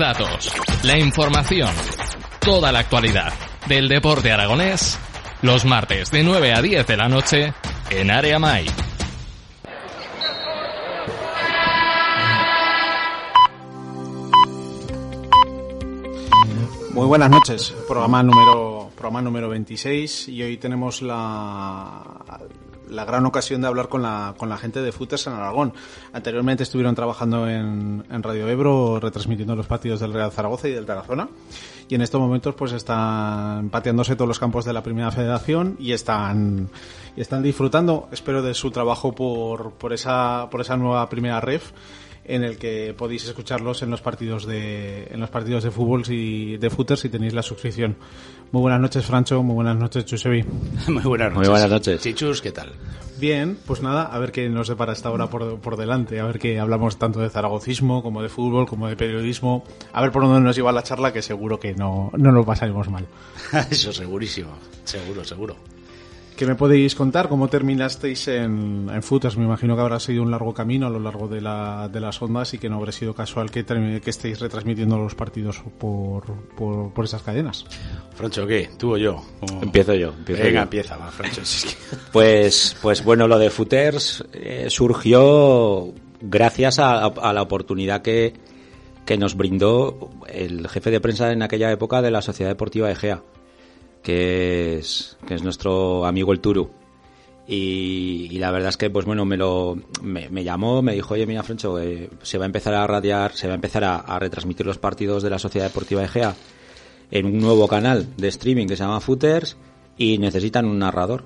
Datos, la información, toda la actualidad del deporte aragonés, los martes de 9 a 10 de la noche en Área Mai. Muy buenas noches, programa número, programa número 26 y hoy tenemos la, la gran ocasión de hablar con la, con la gente de Footers en Aragón. Anteriormente estuvieron trabajando en, Radio Ebro retransmitiendo los partidos del Real Zaragoza y del Tarazona y en estos momentos pues están pateándose todos los campos de la Primera Federación y están, y están disfrutando, espero, de su trabajo por, por, esa, por esa nueva Primera Ref en el que podéis escucharlos en los partidos de en los partidos de fútbol y de fútbol si tenéis la suscripción. Muy buenas noches, Francho. Muy buenas noches, Chusevi. Muy buenas noches. Muy buenas noches. Chichus, ¿qué tal? Bien, pues nada, a ver qué nos depara esta hora por, por delante. A ver que hablamos tanto de zaragocismo como de fútbol, como de periodismo. A ver por dónde nos lleva la charla, que seguro que no, no nos pasaremos mal. Eso segurísimo. Seguro, seguro. ¿Qué me podéis contar? ¿Cómo terminasteis en, en Footers? Me imagino que habrá sido un largo camino a lo largo de, la, de las ondas y que no habrá sido casual que, termine- que estéis retransmitiendo los partidos por, por, por esas cadenas. Francho, ¿qué? ¿Tú o yo? ¿Cómo? Empiezo yo. empiezo Venga, yo. empieza, va, Francho. si es que- Pues, pues bueno, lo de Footers eh, surgió gracias a, a la oportunidad que, que nos brindó el jefe de prensa en aquella época de la Sociedad Deportiva Egea, que es, que es nuestro amigo el Turu. Y, y la verdad es que, pues bueno, me lo me, me llamó, me dijo, oye, mira, Frencho, eh, se va a empezar a radiar, se va a empezar a, retransmitir los partidos de la Sociedad Deportiva Egea en un nuevo canal de streaming que se llama Footers y necesitan un narrador.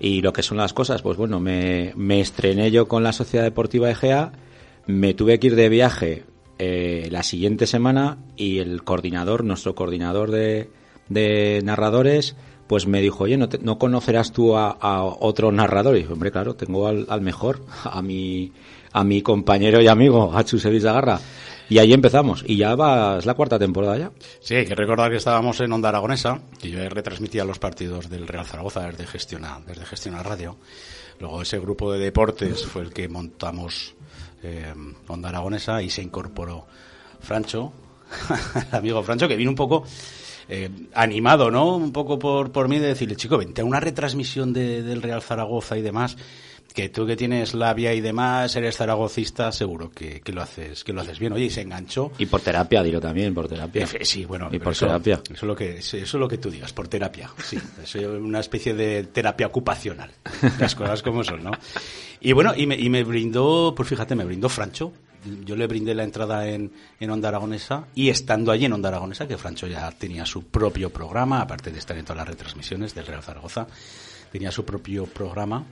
Y lo que son las cosas, pues bueno, me, me estrené yo con la Sociedad Deportiva Egea, me tuve que ir de viaje eh, la siguiente semana y el coordinador, nuestro coordinador de, de narradores, pues me dijo, oye, ¿no, te- no conocerás tú a, otro narrador? Y hombre, claro, tengo al, al mejor, a mi, a mi compañero y amigo, a Chusevich Agarra. Y ahí empezamos. Y ya va, es la cuarta temporada ya. Sí, hay que recordar que estábamos en Onda Aragonesa, que yo retransmitía los partidos del Real Zaragoza desde Gestiona, desde Gestiona Radio. Luego ese grupo de deportes fue el que montamos eh, Onda Aragonesa y se incorporó Francho, el amigo Francho, que vino un poco eh, animado, ¿no? Un poco por, por mí de decirle, chico, vente a una retransmisión de- del Real Zaragoza y demás, que tú que tienes labia y demás, eres zaragocista, seguro que, que lo haces que lo haces bien. Oye, y se enganchó. Y por terapia, dilo también, por terapia. Sí, bueno, Y por eso, terapia. Eso es, lo que, eso es lo que tú digas, por terapia. Sí, es una especie de terapia ocupacional. Las cosas como son, ¿no? Y bueno, y me, y me brindó, pues fíjate, me brindó Francho. Yo le brindé la entrada en, en Onda Aragonesa y estando allí en Onda Aragonesa, que Francho ya tenía su propio programa, aparte de estar en todas las retransmisiones del Real Zaragoza, tenía su propio programa.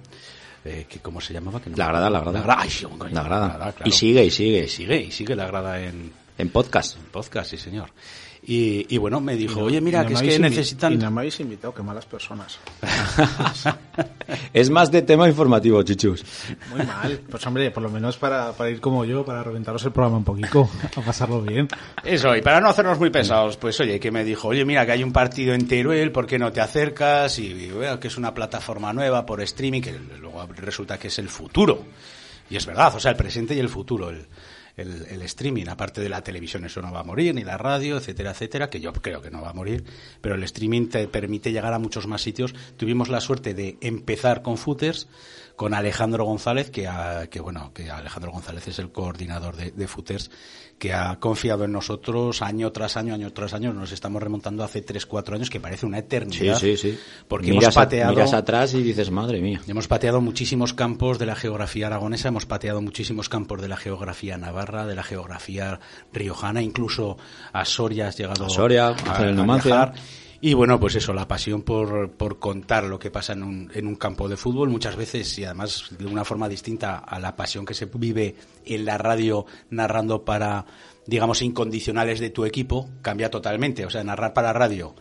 Eh, que ¿Cómo se llamaba? Que no La grada, acuerdo. la grada. Ay, sí, coño, La grada. claro. Y sigue, y sigue. Y sigue, y sigue la grada en, En podcast. en podcast, sí, señor. Y, y bueno, me dijo, oye, mira, no que es que necesitan... Y no me habéis invitado, qué malas personas. Es más de tema informativo, chichus. Muy mal. Pues hombre, por lo menos para, para ir como yo, para reventaros el programa un poquito, a pasarlo bien. Eso, y para no hacernos muy pesados, pues oye, que me dijo, oye, mira, que hay un partido en Teruel, ¿por qué no te acercas? Y, y veo que es una plataforma nueva por streaming, que luego resulta que es el futuro. Y es verdad, o sea, el presente y el futuro, el, el, el streaming, aparte de la televisión, eso no va a morir, ni la radio, etcétera, etcétera, que yo creo que no va a morir, pero el streaming te permite llegar a muchos más sitios. Tuvimos la suerte de empezar con Footers, con Alejandro González, que, ha- que bueno, que Alejandro González es el coordinador de, de Footers, que ha confiado en nosotros año tras año, año tras año. Nos estamos remontando hace 3, 4 años, que parece una Sí, eternidad. sí, sí. Porque miras, hemos pateado... a- miras atrás y dices, madre mía. Hemos pateado muchísimos campos de la geografía aragonesa, hemos pateado muchísimos campos de la geografía navarra, de la geografía riojana, incluso a Soria has llegado A Soria, a, a. Y bueno, pues eso, la pasión por, por contar lo que pasa en un, en un campo de fútbol, muchas veces, y además de una forma distinta a la pasión que se vive en la radio narrando para, digamos, incondicionales de tu equipo, cambia totalmente. O sea, narrar para radio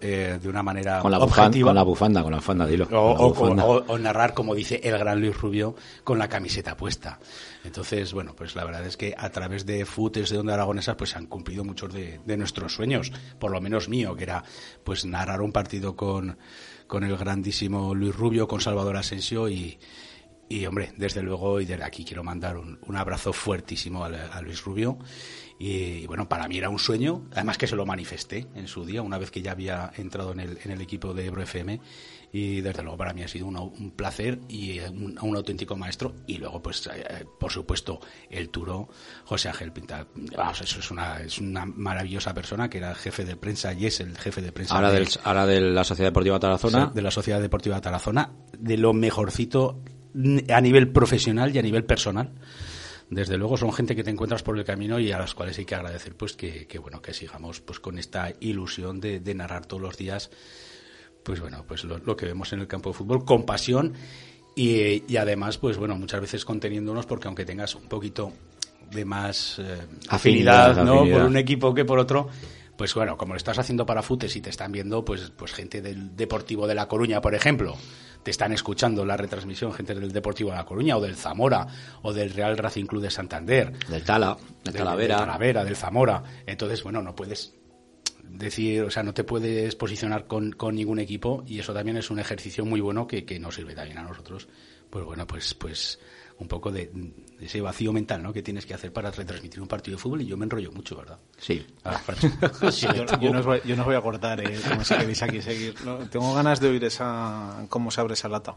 eh, de una manera Con la, bufanda, con la bufanda, con la bufanda, dilo. O, o- bufanda. o- o narrar, como dice el gran Luis Rubio, con la camiseta puesta. Entonces, bueno, pues la verdad es que a través de futes de Onda Aragonesa, pues se han cumplido muchos de, de nuestros sueños, por lo menos mío, que era pues narrar un partido con, con el grandísimo Luis Rubio, con Salvador Asensio y, Y hombre, desde luego, y desde aquí quiero mandar un, un abrazo fuertísimo a, a Luis Rubio. Y, bueno, para mí era un sueño, además que se lo manifesté en su día, una vez que ya había entrado en el, en el equipo de Ebro FM. Y desde luego para mí ha sido un, un placer y un, un, auténtico maestro. Y luego, pues, eh, por supuesto, el Turo, José Ángel Pinta. Vamos, eso es una, es una maravillosa persona que era jefe de prensa y es el jefe de prensa. Ahora, de, del, ahora de la Sociedad Deportiva Tarazona. De la Sociedad Deportiva Tarazona. De lo mejorcito a nivel profesional y a nivel personal desde luego son gente que te encuentras por el camino y a las cuales hay que agradecer pues que, que bueno que sigamos pues con esta ilusión de, de, narrar todos los días pues bueno pues lo, lo, que vemos en el campo de fútbol con pasión y, y, además pues bueno muchas veces conteniéndonos porque aunque tengas un poquito de más eh, afinidad, afinidad, ¿no? Afinidad. por un equipo que por otro pues bueno, como lo estás haciendo para Futes y te están viendo, pues, pues gente del Deportivo de La Coruña, por ejemplo, te están escuchando la retransmisión, gente del Deportivo de La Coruña, o del Zamora, o del Real Racing Club de Santander. Del Tala, de Talavera. Del Talavera, del Zamora. Entonces, bueno, no puedes decir, o sea, no te puedes posicionar con, con ningún equipo y eso también es un ejercicio muy bueno que, que nos sirve también a nosotros. Pues bueno, pues, pues un poco de, ese vacío mental ¿no? que tienes que hacer para retransmitir un partido de fútbol y yo me enrollo mucho, ¿verdad? Sí. Ah, sí yo, yo, no os voy, yo, no os voy, a cortar, ¿eh? como si queréis aquí seguir. No, tengo ganas de oír esa cómo se abre esa lata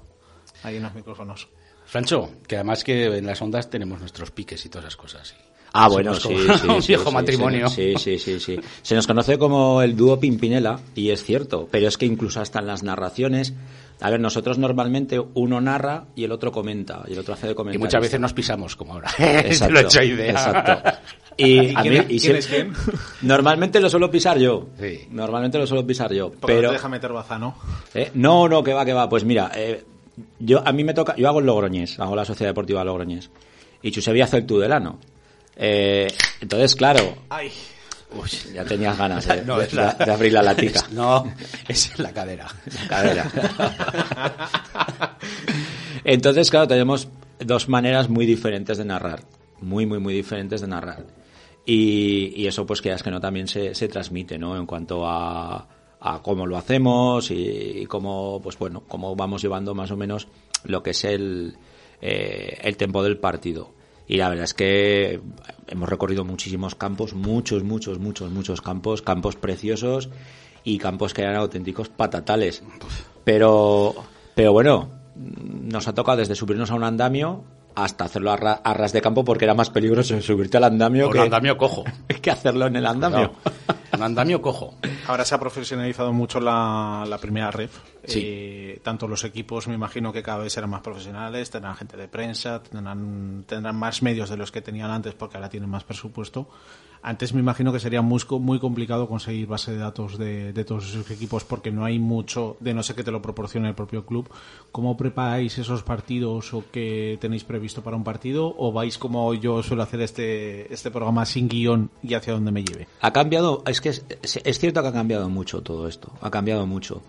ahí en los micrófonos. Francho, que además que en las ondas tenemos nuestros piques y todas esas cosas. ¿sí? Ah, bueno, sí, sí, un sí, viejo sí, matrimonio. Sí, sí, sí, sí. Se nos conoce como el dúo Pimpinela y es cierto, pero es que incluso hasta en las narraciones a ver, nosotros normalmente uno narra y el otro comenta, y el otro hace de comentar. Y muchas veces nos pisamos, como ahora. Exacto, lo he hecho idea. Exacto. Y, ¿Y a quién, mí, y ¿quién siempre, es quién? Normalmente lo suelo pisar yo. Sí. Normalmente lo suelo pisar yo. Porque pero no te deja meter baza, ¿no? ¿Eh? No, no, que va, que va. Pues mira, eh, yo a mí me toca, yo hago el Logroñés, hago la Sociedad Deportiva Logroñés. Y Chusevia hace el Tudelano. Eh, entonces, claro. Ay. Uy, ya tenías ganas No, de, la- abrir la latica. Es- no, es la cadera. cadera. Entonces, claro, tenemos dos maneras muy diferentes de narrar. Muy, muy, muy diferentes de narrar. Y, y eso, pues, que es que no también se, se transmite, ¿no? En cuanto a, a cómo lo hacemos y, y cómo, pues bueno, cómo vamos llevando más o menos lo que es el, eh, el tempo del partido. Y la verdad es que hemos recorrido muchísimos campos, muchos, muchos, muchos, muchos campos, campos preciosos y campos que eran auténticos patatales. Pero, pero bueno, nos ha tocado desde subirnos a un andamio hasta hacerlo a, ra- a ras de campo porque era más peligroso subirte al andamio Un que, andamio cojo. que hacerlo en el andamio. Un andamio cojo. Ahora se ha profesionalizado mucho la, la primera ref. Sí. Eh, tanto los equipos, me imagino que cada vez serán más profesionales, tendrán gente de prensa, tendrán, tendrán más medios de los que tenían antes porque ahora tienen más presupuesto. Antes me imagino que sería muy, muy complicado conseguir base de datos de, de todos esos equipos porque no hay mucho, de no sé que te lo proporcione el propio club. ¿Cómo preparáis esos partidos o qué tenéis previsto para un partido? ¿O vais como yo suelo hacer este, este programa sin guion y hacia donde me lleve? Ha cambiado, es que es, es- es cierto que ha cambiado mucho todo esto, ha cambiado mucho.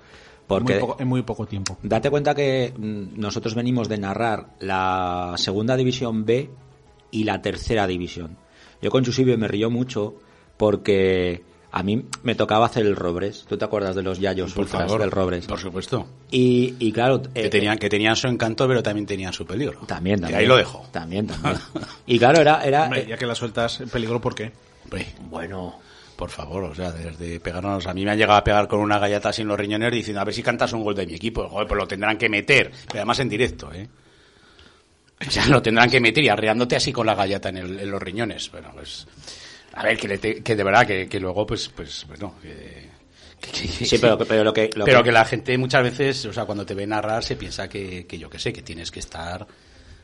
Porque Muy poco- en muy poco tiempo. date cuenta que mm, nosotros venimos de narrar la segunda división B y la tercera división. Yo con Chusibio me río mucho porque a mí me tocaba hacer el Robres. ¿Tú te acuerdas de los Yayos Por ultras favor. del Robres? Por supuesto. Y, y claro, Que eh, tenían, que tenían su encanto, pero también tenían su peligro. también, Y también. ahí lo dejo. También, también. Y claro, era, era Hombre, eh, ya que la sueltas, en peligro, ¿por qué? Hombre, bueno, por favor, o sea, desde pegarnos. A mí me han llegado a pegar con una galleta sin los riñones diciendo, a ver si cantas un gol de mi equipo. Joder, pues lo tendrán que meter. Pero además en directo, ¿eh? Sea, lo tendrán que meter y arreándote así con la galleta en, el- en los riñones. Bueno, pues. A ver, que, le te- que de verdad, que, que luego, pues, pues, bueno. Que, sí, pero, pero lo que... Lo pero que la gente muchas veces, o sea, cuando te ve narrar, se piensa que, que yo que sé, que tienes que estar,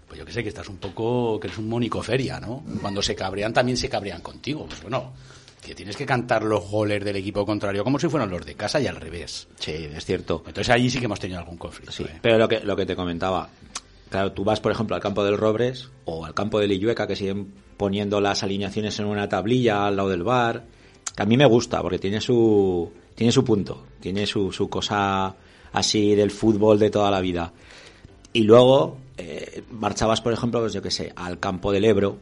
pues yo que sé, que estás un poco, que eres un mónico feria, ¿no? Cuando se cabrean, también se cabrean contigo. Pues bueno, que tienes que cantar los goles del equipo contrario como si fueran los de casa y al revés. Sí, es cierto. Entonces allí sí que hemos tenido algún conflicto. Sí, ¿eh? pero lo que, lo que te comentaba, claro, tú vas, por ejemplo, al campo del Robres o al campo de Lillueca, que siguen poniendo las alineaciones en una tablilla al lado del bar, que a mí me gusta, porque tiene su, tiene su punto, tiene su, su cosa así del fútbol de toda la vida. Y luego eh, marchabas, por ejemplo, pues yo qué sé, al campo del Ebro,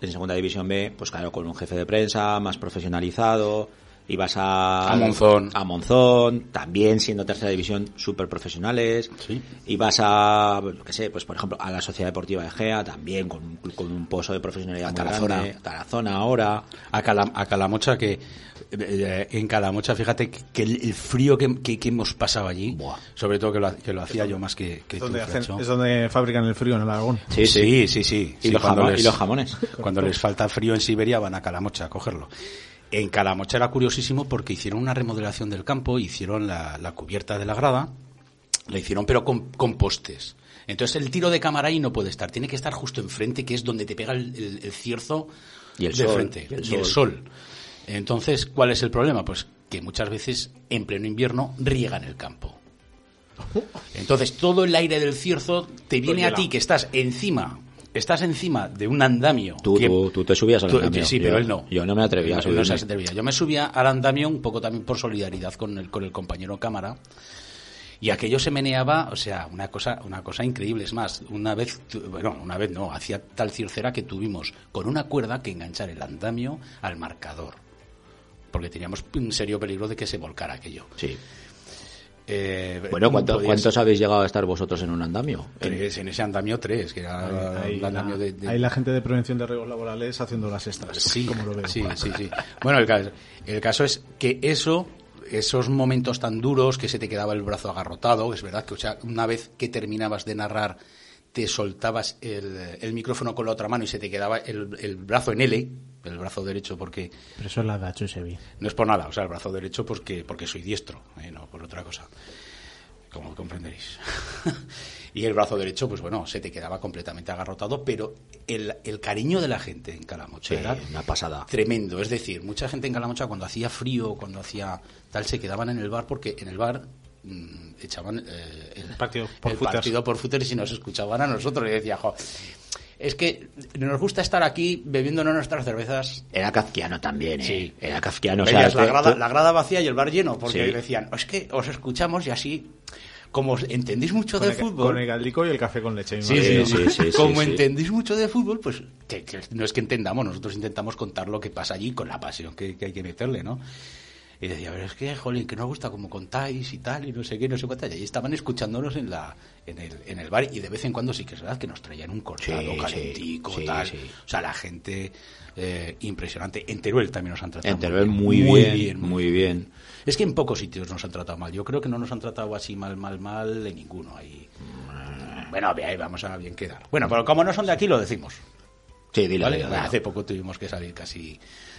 en segunda división B, pues claro, con un jefe de prensa más profesionalizado, ibas a, A Monzón. a Monzón, también siendo tercera división súper profesionales, Sí. ibas a, qué sé, pues por ejemplo, a la Sociedad Deportiva de Gea, también con, con un pozo de profesionalidad A muy Tarazona. grande, Tarazona ahora, A, Cala- a Calamocha, que eh, en Calamocha, fíjate que, que el, el frío que, que- que hemos pasado allí, Buah. sobre todo que lo, que lo hacía yo más que, que Es tú, donde, hacen- Fracho. es donde fabrican el frío en el Aragón. Sí, sí. sí, sí, sí. Y Sí, los les- y los jamones. Cuando les falta frío en Siberia van a Calamocha a cogerlo. En Calamocha era curiosísimo porque hicieron una remodelación del campo, hicieron la, la cubierta de la grada, la hicieron pero con, con postes. Entonces el tiro de cámara ahí no puede estar, tiene que estar justo enfrente, que es donde te pega el, el- el cierzo Y el de sol, frente. y el y el sol. sol. Entonces, ¿cuál es el problema? Pues que muchas veces en pleno invierno riegan el campo. Entonces todo el aire del cierzo te viene a ti que estás encima, estás encima de un andamio. Tú, que- tú, tú te subías al Tú- andamio. Sí, Yo- pero él no. Yo no me atrevía a no se subirme. atrevía. Yo me subía al andamio un poco también por solidaridad con el, con el compañero cámara. Y aquello se meneaba, o sea, una cosa, una cosa increíble. Es más, una vez, bueno, una vez no, hacía tal circera que tuvimos con una cuerda que enganchar el andamio al marcador. Porque teníamos un serio peligro de que se volcara aquello. Sí. Eh, Bueno, ¿cuánto- podías- ¿cuántos habéis llegado a estar vosotros en un andamio? Tres, en ese andamio tres, que era Ahí el la, andamio de, de- ahí la gente de prevención de riesgos laborales haciendo las extras. Sí, como lo veo. sí, sí, sí. Bueno, el caso, el caso es que eso, esos momentos tan duros que se te quedaba el brazo agarrotado, es verdad que o sea, una vez que terminabas de narrar, te soltabas el, el micrófono con la otra mano y se te quedaba el, el brazo en L, el brazo derecho, porque Pero eso es la de Chusevi. no es por nada, o sea, el brazo derecho porque, porque soy diestro, eh, no por otra cosa. Como comprenderéis. y el brazo derecho, pues bueno, se te quedaba completamente agarrotado, pero el, el cariño de la gente en Calamocha Sí, era una pasada. tremendo. Es decir, mucha gente en Calamocha cuando hacía frío, cuando hacía tal, se quedaban en el bar porque en el bar echaban eh, el, partido por el partido por footers y nos escuchaban a nosotros y decía, jo, es que nos gusta estar aquí bebiéndonos nuestras cervezas Era kafkiano también, ¿eh? Sí. Era kafkiano. o sea, la, grada, tú- la grada vacía y el bar lleno, porque Sí. decían, es que os escuchamos y así, como entendéis mucho Con de el, con fútbol. el galdico y el café con leche. Sí, sí, sí, sí, sí, como sí. entendéis mucho de fútbol, pues que- que no es que entendamos, nosotros intentamos contar lo que pasa allí con la pasión que, que hay que meterle, ¿no? Y decía, pero es que, jolín, que nos gusta como contáis y tal, y no sé qué, no sé cuánto. Y ahí estaban escuchándonos en la en el, en el bar y de vez en cuando sí que es verdad que nos traían un cortado Sí, calentico, sí, tal. sí. O sea, la gente eh, impresionante. En Teruel también nos han tratado En Teruel muy, bien, muy muy bien. es que en pocos sitios nos han tratado mal. Yo creo que no nos han tratado así mal, mal, mal en ninguno. Ahí... Bueno, ahí vamos a bien quedar. Bueno, pero como no son de aquí, lo decimos. Sí, dile, ¿vale? dile, dile. Hace poco tuvimos que salir casi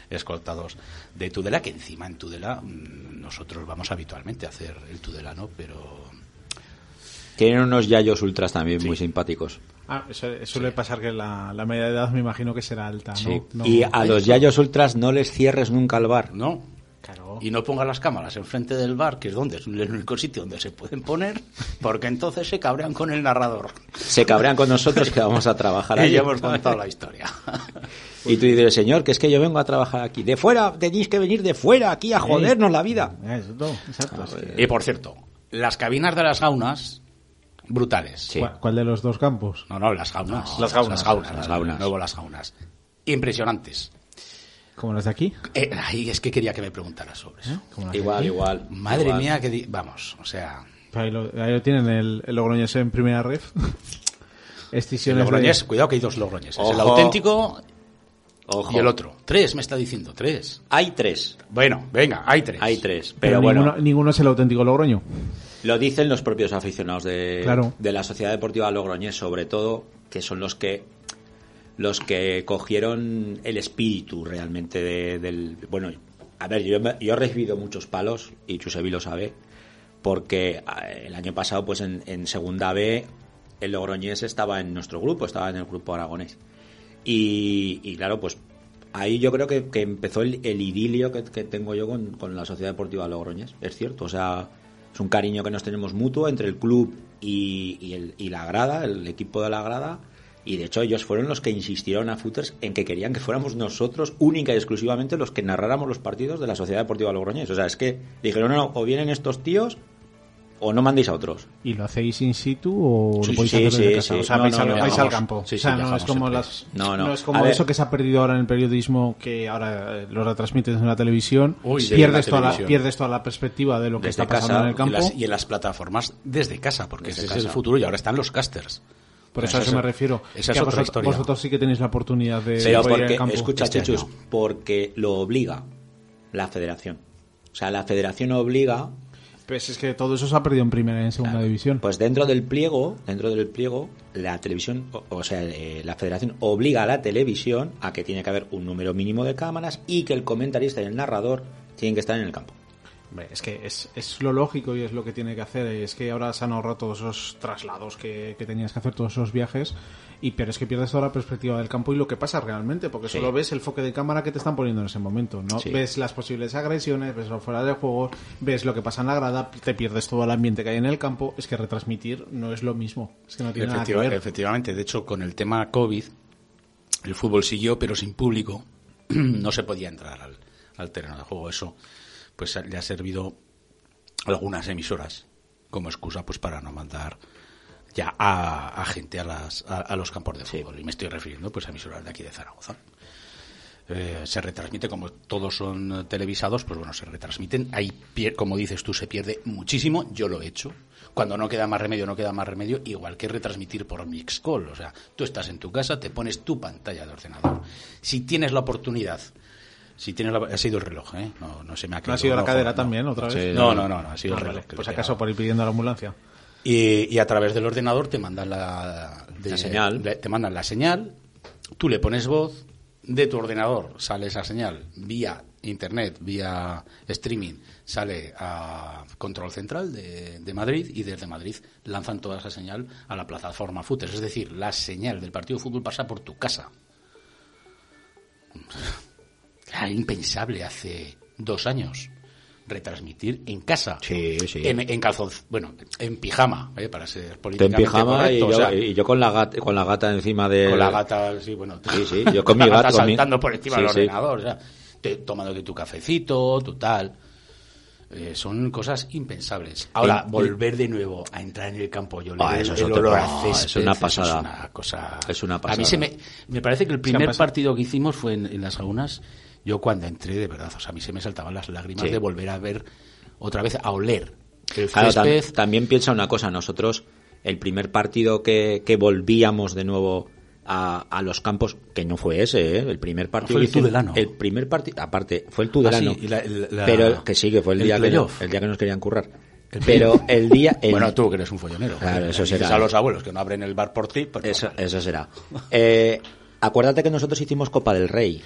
escoltados de Tudela, que encima en Tudela mm, nosotros vamos habitualmente a hacer el Tudela, ¿no? Pero Tienen unos yayos ultras también muy simpáticos. Ah, eso- suele pasar que la, la media de edad me imagino que será alta, ¿no? Sí. No- Y a los yayos ultras no les cierres nunca el bar. no. Claro. Y no pongas las cámaras enfrente del bar, que es donde es el único sitio donde se pueden poner, porque entonces se cabrean con el narrador. Se cabrean con nosotros que vamos a trabajar Y allí. ya hemos contado la historia. Y tú dices, señor, que es que yo vengo a trabajar aquí. De fuera, tenéis que venir de fuera aquí a jodernos la vida. Eh, Eso, no, exacto. Y por cierto, las cabinas de las gaunas, brutales. Sí. ¿Cuál, de los dos campos? No, no, las gaunas. Las gaunas. Las gaunas. Las gaunas. Luego las gaunas. Impresionantes. ¿Como las de aquí? Eh, ahí es que quería que me preguntaras sobre eso. De Igual, igual. Madre igual. mía, que di- vamos, o sea, Ahí lo, ahí lo tienen, el, el Logroñés en primera ref. el Excisiones Logroñés, de... cuidado que hay dos Logroñeses. El Ojo. auténtico Ojo. y el otro. Tres, me está diciendo, tres. Hay tres. Bueno, venga, hay tres. Hay tres. Pero, Pero, bueno, ninguno, ninguno es el auténtico Logroño. lo dicen los propios aficionados de, Claro. de la Sociedad Deportiva Logroñés, sobre todo, que son los que los que cogieron el espíritu realmente de- del... Bueno, a ver, yo, yo he recibido muchos palos, y Chusevi lo sabe, porque eh, el año pasado, pues en, Segunda B, el Logroñés estaba en nuestro grupo, estaba en el grupo aragonés. Y, claro, pues ahí yo creo que, que empezó el, el idilio que, que tengo yo con, con la Sociedad Deportiva Logroñés, es cierto. O sea, es un cariño que nos tenemos mutuo entre el club y, y el- y la grada, el equipo de la grada. Y de hecho ellos fueron los que insistieron a Footers en que querían que fuéramos nosotros única y exclusivamente los que narráramos los partidos de la Sociedad Deportiva Logroñés. O sea, es que dijeron, no, no, o vienen estos tíos o no mandéis a otros. ¿Y lo hacéis in situ o Sí, lo podéis sí, hacer desde sí, casa? O sea, No, vais, no, al, vais campo. O sea, no es como, las, No, no. es como eso que se ha perdido ahora en el periodismo, que ahora eh, lo retransmites en la televisión. Uy, pierdes, la toda la, pierdes toda la perspectiva de lo que Desde está pasando casa, en el Y, campo. las- y en las plataformas desde casa, porque Desde ese es el futuro y ahora están los casters. Por eso a eso me refiero. Esa es otra vosotros, historia. vosotros sí que tenéis la oportunidad de Pero porque, campo. escucha, este porque lo obliga la federación. O sea, la federación obliga, Pues es que todo eso se ha perdido en primera y en segunda división. pues dentro del pliego, dentro del pliego, la televisión, o, o sea, eh, la federación obliga a la televisión a que tiene que haber un número mínimo de cámaras y que el comentarista y el narrador tienen que estar en el campo. Es que es, es lo lógico y es lo que tiene que hacer. Es que ahora se han ahorrado todos esos traslados que, que tenías que hacer, todos esos viajes. Y pero es que pierdes toda la perspectiva del campo y lo que pasa realmente, porque Sí. solo ves el foque de cámara que te están poniendo en ese momento. No Sí. ves las posibles agresiones, ves lo fuera de juego, ves lo que pasa en la grada, te pierdes todo el ambiente que hay en el campo. Es que retransmitir no es lo mismo. Es que no tiene nada que Efectiva- ver. efectivamente, de hecho, con el tema COVID, el fútbol siguió, pero sin público. no se podía entrar al, al terreno de juego. Eso pues le ha servido algunas emisoras como excusa pues para no mandar ya a, a gente a, las, a, a los campos de fútbol. Y me estoy refiriendo pues a emisoras de aquí de Zaragoza. Eh, se retransmite, como todos son televisados, pues bueno, se retransmiten. Ahí, como dices tú, se pierde muchísimo. Yo lo he hecho. Cuando no queda más remedio, no queda más remedio. Igual que retransmitir por Mixcall. O sea, tú estás en tu casa, te pones tu pantalla de ordenador. Si tienes la oportunidad, si tienes la, ha sido el reloj, ¿eh? No, no se me ha ¿No caído. ha sido la ojo, cadera no. también otra vez? Sí, No, no, no, no, ha sido Ah, el reloj. Pues acaso por ir pidiendo a la ambulancia. Y, y a través del ordenador te mandan la, de- La señal. le- te mandan la señal, tú le pones voz, de tu ordenador sale esa señal vía internet, vía streaming, sale a control central de, de Madrid y desde Madrid lanzan toda esa señal a la plataforma Footers. Es decir, la señal del partido de fútbol pasa por tu casa. Era impensable hace dos años retransmitir en casa. Sí, sí. En, en calzón, bueno, en pijama, ¿eh? para ser Tú en políticamente pijama y yo, o sea, y yo con la gata, con la gata encima de con la gata, sí, bueno. Sí, sí, yo con mi con mi- saltando por encima Sí, del sí. ordenador, o sea, te- tomándote tu cafecito, tu tal. Eh, son cosas impensables. Ahora, volver de nuevo a entrar en el campo, yo le Ah, veo eso es el otro- olor a no, césped, es una eso pasada. Es una cosa. Es una A mí pasada. se me, me parece que el primer partido que hicimos fue en, en las saunas. Yo cuando entré, de verdad, o sea, a mí se me saltaban las lágrimas Sí. de volver a ver otra vez, a oler el Claro, tam- también piensa una cosa, nosotros el primer partido que, que volvíamos de nuevo a, a los campos, que no fue ese, ¿eh? el primer partido Fue el Tudelano. El primer partido, aparte, fue el Tudelano. Ah, sí, y la- el- la- pero que sí, que fue el, el día que, playoff. el día que nos querían currar. El pero el día... el- Bueno, tú que eres un follonero. Claro, eso será. a los abuelos que no abren el bar por ti. pues eso, eso será. Eh, acuérdate que nosotros hicimos Copa del Rey.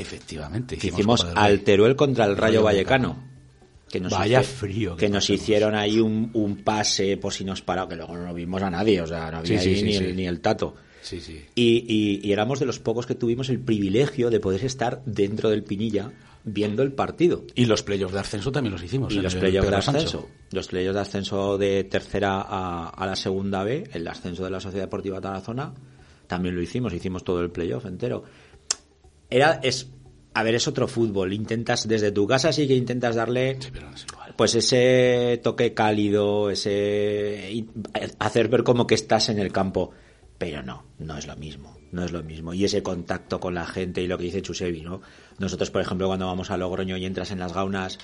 Efectivamente. hicimos Copa del Rey. al Teruel contra el Rayo, Rayo Vallecano. Vallecano. Que nos Vaya frío que Que nos hicieron ahí un, un pase por si nos paraba, que luego no vimos a nadie, o sea, no había Sí, ahí sí, ni, sí. El, ni el tato. Sí, sí. Y, y- y éramos de los pocos que tuvimos el privilegio de poder estar dentro del Pinilla viendo el partido. Y los playoffs de ascenso también los hicimos. Y los playoffs de Sancho. ascenso. Los playoffs de ascenso de tercera a, a la segunda B, el ascenso de la Sociedad Deportiva Tarazona, también lo hicimos, hicimos todo el playoff entero. Era, es, a ver, es otro fútbol. Intentas, desde tu casa sí que intentas darle, Sí, pero no es igual. pues ese toque cálido, ese, hacer ver como que estás en el campo. Pero no, no es lo mismo, no es lo mismo. Y ese contacto con la gente y lo que dice Chusevi, ¿no? Nosotros, por ejemplo, cuando vamos a Logroño y entras en las gaunas,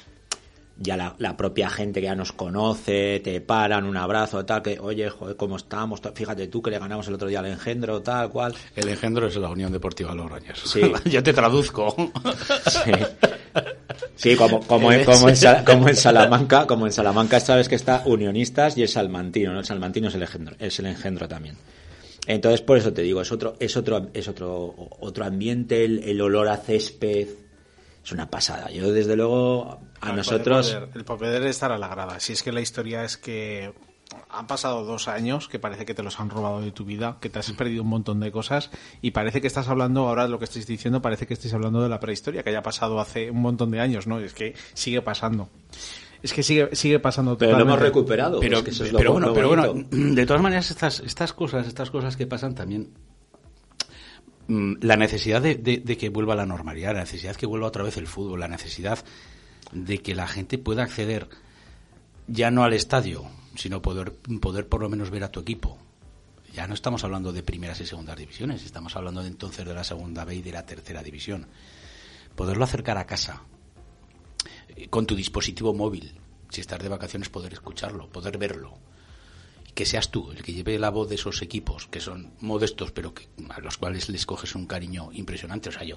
ya la, la propia gente que ya nos conoce, te paran, un abrazo, tal, que, oye, joder, ¿cómo estamos? Fíjate tú que le ganamos el otro día al engendro, tal, cual. El engendro es la Unión Deportiva Logroños. Sí. Yo te traduzco. Sí, Sí, como, como, en, como, en, como en Salamanca, como en Salamanca sabes que está Unionistas y el Salmantino, ¿no? El Salmantino es el engendro, es el engendro también. Entonces, por eso te digo, es otro, es otro, es otro, otro ambiente, el, el olor a césped, es una pasada. Yo, desde luego, a el nosotros, poder- el poder estar a la grada. Si es que la historia es que han pasado dos años que parece que te los han robado de tu vida, que te has perdido un montón de cosas y parece que estás hablando, ahora lo que estáis diciendo, parece que estáis hablando de la prehistoria, que haya pasado hace un montón de años, ¿no? Es que sigue pasando. Es que sigue, sigue pasando pero lo hemos recuperado. pero, es que eso es lo pero bu- bueno, pero bueno, de todas maneras estas, estas cosas, estas cosas que pasan también la necesidad de que vuelva la normalidad, la necesidad que vuelva otra vez el fútbol, la necesidad de que la gente pueda acceder ya no al estadio, sino poder, poder por lo menos ver a tu equipo. Ya no estamos hablando de primeras y segundas divisiones, estamos hablando de entonces de la segunda B y de la tercera división. Poderlo acercar a casa, eh, con tu dispositivo móvil, si estás de vacaciones, poder escucharlo, poder verlo. Y que seas tú el que lleve la voz de esos equipos, que son modestos, pero que, a los cuales les coges un cariño impresionante. O sea, yo,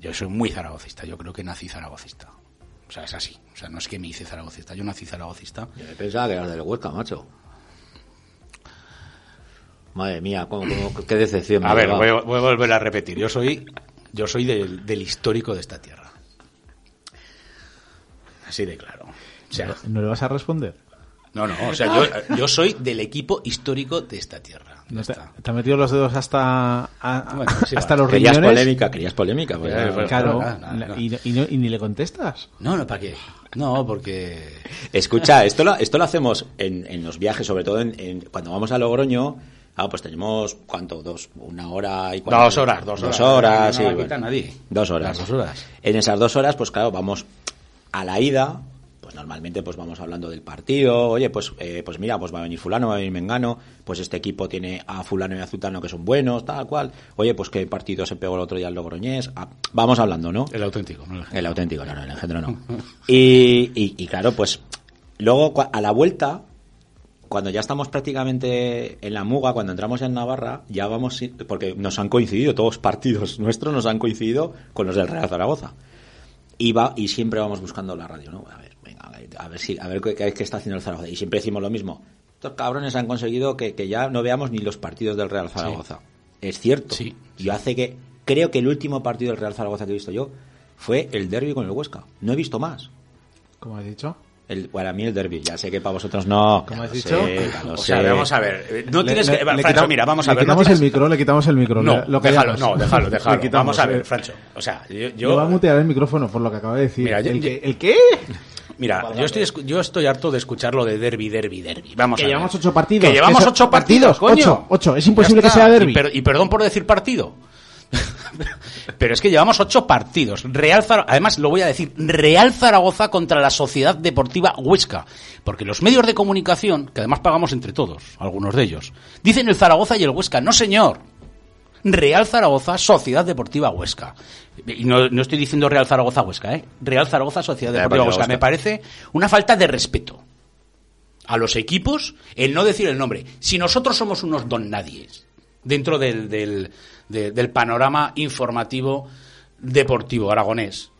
yo soy muy zaragocista, yo creo que nací zaragocista. O sea, es así. O sea, no es que me hice zaragocista, yo nací zaragocista. Yo pensaba que eras del Huesca, macho. Madre mía, cómo- cómo- qué decepción. A ver, voy, a- voy a volver a repetir. Yo soy, yo soy del, del histórico de esta tierra. Así de claro. O sea, ¿No le vas a responder? No, no, o sea, yo, yo soy del equipo histórico de esta tierra. ¿No te, está. te ha metido los dedos hasta, a- Bueno, sí, hasta los Querías riñones? polémica, querías polémica. pues. Claro. Y, no- y no- y ni le contestas. No, no, ¿para qué? No, porque... Escucha, esto lo, esto lo hacemos en, en los viajes, sobre todo en, en- cuando vamos a Logroño. Ah, pues tenemos, ¿cuánto? Dos, una hora y cuatro. Dos horas, dos horas. Dos horas, No sí. la bueno. nadie. Dos horas. Las dos horas. En esas dos horas, pues claro, vamos a la ida. Pues normalmente pues vamos hablando del partido. Oye, pues, eh, pues mira, pues va a venir fulano, va a venir Mengano. Pues este equipo tiene a fulano y a Zutano que son buenos, tal cual. Oye, pues qué partido se pegó el otro día el Logroñés. Ah, vamos hablando, ¿no? El auténtico, ¿no? El- El auténtico, no, no, el engendro no. Y, y- y claro, pues luego a la vuelta, cuando ya estamos prácticamente en la muga, cuando entramos ya en Navarra, ya vamos, porque nos han coincidido, todos partidos nuestros nos han coincidido con los del Real Zaragoza. Y, va, y siempre vamos buscando la radio, ¿no? A ver, venga, a ver, si, a ver qué, qué está haciendo el Zaragoza. Y siempre decimos lo mismo. Estos cabrones han conseguido que, que ya no veamos ni los partidos del Real Zaragoza. Es cierto. Sí, Yo hace que, creo que el último partido del Real Zaragoza que he visto yo fue el derby con el Huesca. No he visto más. Como has dicho. El, para mí el derby. Ya sé que para vosotros no. ¿Cómo has dicho? sé, O sea, vamos a ver. eh, No Le- tienes le- que... le Francho, quitamos- mira, vamos a le ver. no quitamos tienes- el micro, le quitamos el micro. No, le- lo déjalo, callamos. no, déjalo, déjalo. Le quitamos, Vamos a ver, eh, Francho. O sea, yo... Yo voy a mutear el micrófono por lo que acaba de decir. Mira, yo- ¿El, yo- qué? ¿El qué? Mira, yo estoy, yo estoy harto de escucharlo de derby, derby, derby. Vamos Que a ver. llevamos ocho partidos. Que llevamos Eso- ocho partidos, partidos, coño. ocho, ocho. Es imposible que sea derbi. Y, per- y perdón por decir partido. Pero es que llevamos ocho partidos. Real Zara- además lo voy a decir, Real Zaragoza contra la Sociedad Deportiva Huesca. Porque los medios de comunicación, que además pagamos entre todos, algunos de ellos, dicen el Zaragoza y el Huesca. No, señor. Real Zaragoza, Sociedad Deportiva Huesca. Y no, no estoy diciendo Real Zaragoza Huesca, ¿eh? Real Zaragoza, Sociedad Deportiva. Huesca. Me parece una falta de respeto a los equipos el no decir el nombre. Si nosotros somos unos don nadies dentro del, del, de- del panorama informativo deportivo aragonés,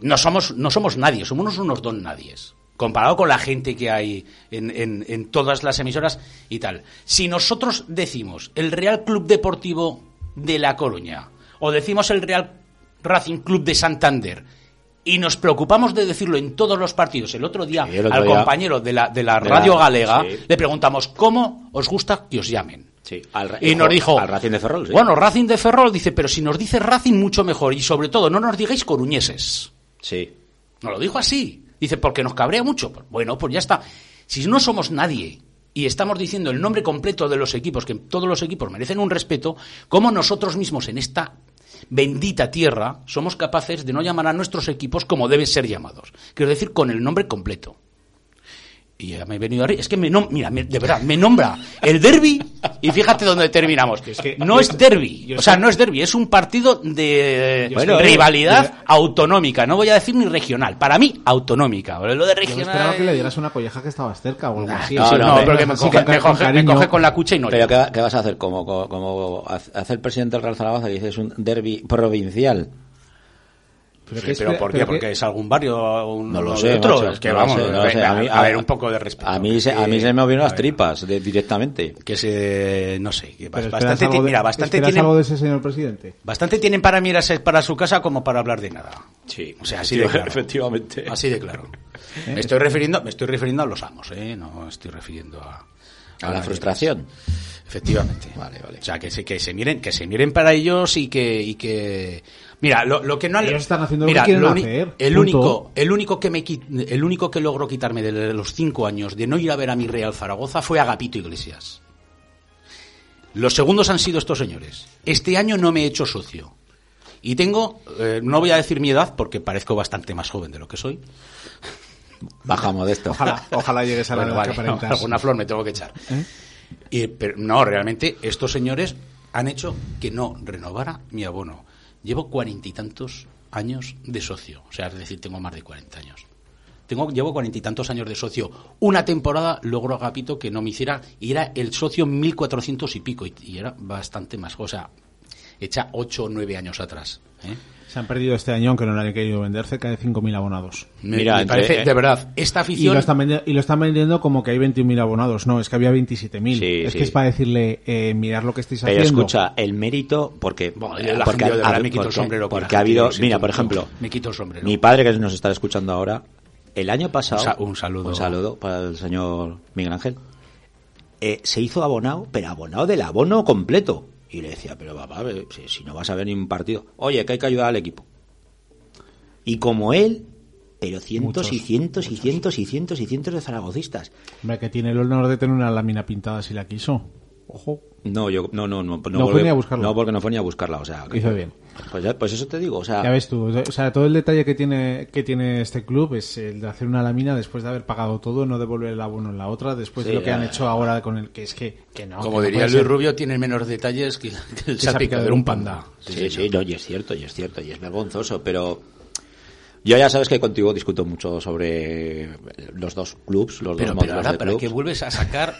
no somos, no somos nadie, somos unos don nadies. Comparado con la gente que hay en, en- en todas las emisoras y tal. Si nosotros decimos el Real Club Deportivo de La Coruña o decimos el Real Racing Club de Santander y nos preocupamos de decirlo en todos los partidos. El otro día Sí, el otro al día. compañero de la, de la De radio la- galega sí. le preguntamos cómo os gusta que os llamen. Sí, al Ra- y nos dijo al Racing de Ferrol, sí. Bueno, Racing de Ferrol dice, pero si nos dice Racing mucho mejor y sobre todo no nos digáis coruñeses. Sí. Nos lo dijo así. Dice, porque nos cabrea mucho. Pues bueno, pues ya está. Si no somos nadie y estamos diciendo el nombre completo de los equipos, que todos los equipos merecen un respeto, ¿cómo nosotros mismos en esta bendita tierra somos capaces de no llamar a nuestros equipos como deben ser llamados? Quiero decir, con el nombre completo. Y ya me he venido arriba. Es que me nom- mira, me- de verdad, me nombra el derby y fíjate dónde terminamos. que- no yo es derby. O sea, no es derby, es un partido de Bueno, rivalidad yo- autonómica. No voy a decir ni regional. Para mí, autonómica. Lo de Yo regional. esperaba que le dieras una colleja que estabas cerca o algo así. no, no, no, me- pero que me coge, con- me con coge- me cariño. coge con la cucha y no. Pero ¿qué, qué vas a hacer? Como, como, como hace el presidente del Real Zaragoza que dice es un derby provincial. Pero, Sí, ¿por qué? pero Porque es algún barrio un, No lo sé, otro. macho, es que no vamos, sé, no lo venga, sé. A mí- a ver, un poco de respeto. A mí se, a mí se me movieron las tripas de- directamente. Que se, no sé, que bastante, algo de- mira, bastante tienen, algo de ese señor presidente? bastante tienen para mirarse para su casa como para hablar de nada. Sí, O sea, así de claro. efectivamente. Así de claro. Me estoy refiriendo, me estoy refiriendo a los amos, ¿eh? No estoy refiriendo a, A la frustración. Efectivamente. Vale, vale. O sea, que se, que se miren, que se miren para ellos y que, y que, mira, lo, lo que no Ellos están haciendo lo mira, que quieren hacer, El punto. único, el único que me, el único que logró quitarme de los cinco años de no ir a ver a mi Real Zaragoza fue Agapito Iglesias. Los segundos han sido estos señores. Este año no me he hecho socio. Y tengo, eh, no voy a decir mi edad porque parezco bastante más joven de lo que soy. Bajamos de esto. Ojalá, ojalá llegues a la Bueno, edad vale, que aparentas. alguna flor me tengo que echar. Y, pero no, realmente estos señores han hecho que no renovara mi abono. Llevo cuarenta y tantos años de socio, o sea, es decir, tengo más de cuarenta años. Tengo, llevo cuarenta y tantos años de socio. Una temporada logró Agapito que no me hiciera, y era el socio 1400 y pico, y, y era bastante más, o sea, hecha ocho o nueve años atrás. ¿eh? Se han perdido este año, aunque no le han querido vender, cerca de 5.000 abonados. Mira, me parece, eh, de verdad, esta Y afición... lo, están y lo están vendiendo como que hay 21.000 abonados. No, es que había 27.000. Sí, es sí. que es para decirle, eh, mirad lo que estáis Pero haciendo. escucha, el mérito, porque, Bueno, la porque, gente, de verdad me quito el porque- sombrero la porque ha habido, lo mira, por ejemplo, Me quito el sombrero. mi padre que nos está escuchando ahora, el año pasado, Un sa- un saludo. un saludo para el señor Miguel Ángel, eh, se hizo abonado, pero abonado del abono completo. Y le decía, pero papá, si, no vas a ver ni un partido, oye, que hay que ayudar al equipo. Y como él, pero cientos Muchos, y cientos y cientos y cientos y cientos de zaragocistas. Hombre, que tiene el honor de tener una lámina pintada si la quiso. Ojo. No, yo, no, no, no. No, No fue porque- ni a buscarla. No, porque no fue ni a buscarla, o sea. que- Hizo bien. Pues, ya- pues eso te digo, o sea. Ya ves tú, o sea, todo el detalle que tiene que tiene este club es el de hacer una lámina después de haber pagado todo, no devolver el abono en la otra, después Sí, de lo que ya, han ya, hecho ahora con el que es que, que no. Como que diría Luis ser. Rubio, tiene menos detalles que, que el Que salpicadero de un panda. Sí, sí, no, y es cierto, y es cierto, y es vergonzoso, pero yo ya sabes que contigo discuto mucho sobre los dos clubs, los Pero, dos pero modelos ahora, de ¿para clubs. qué vuelves a sacar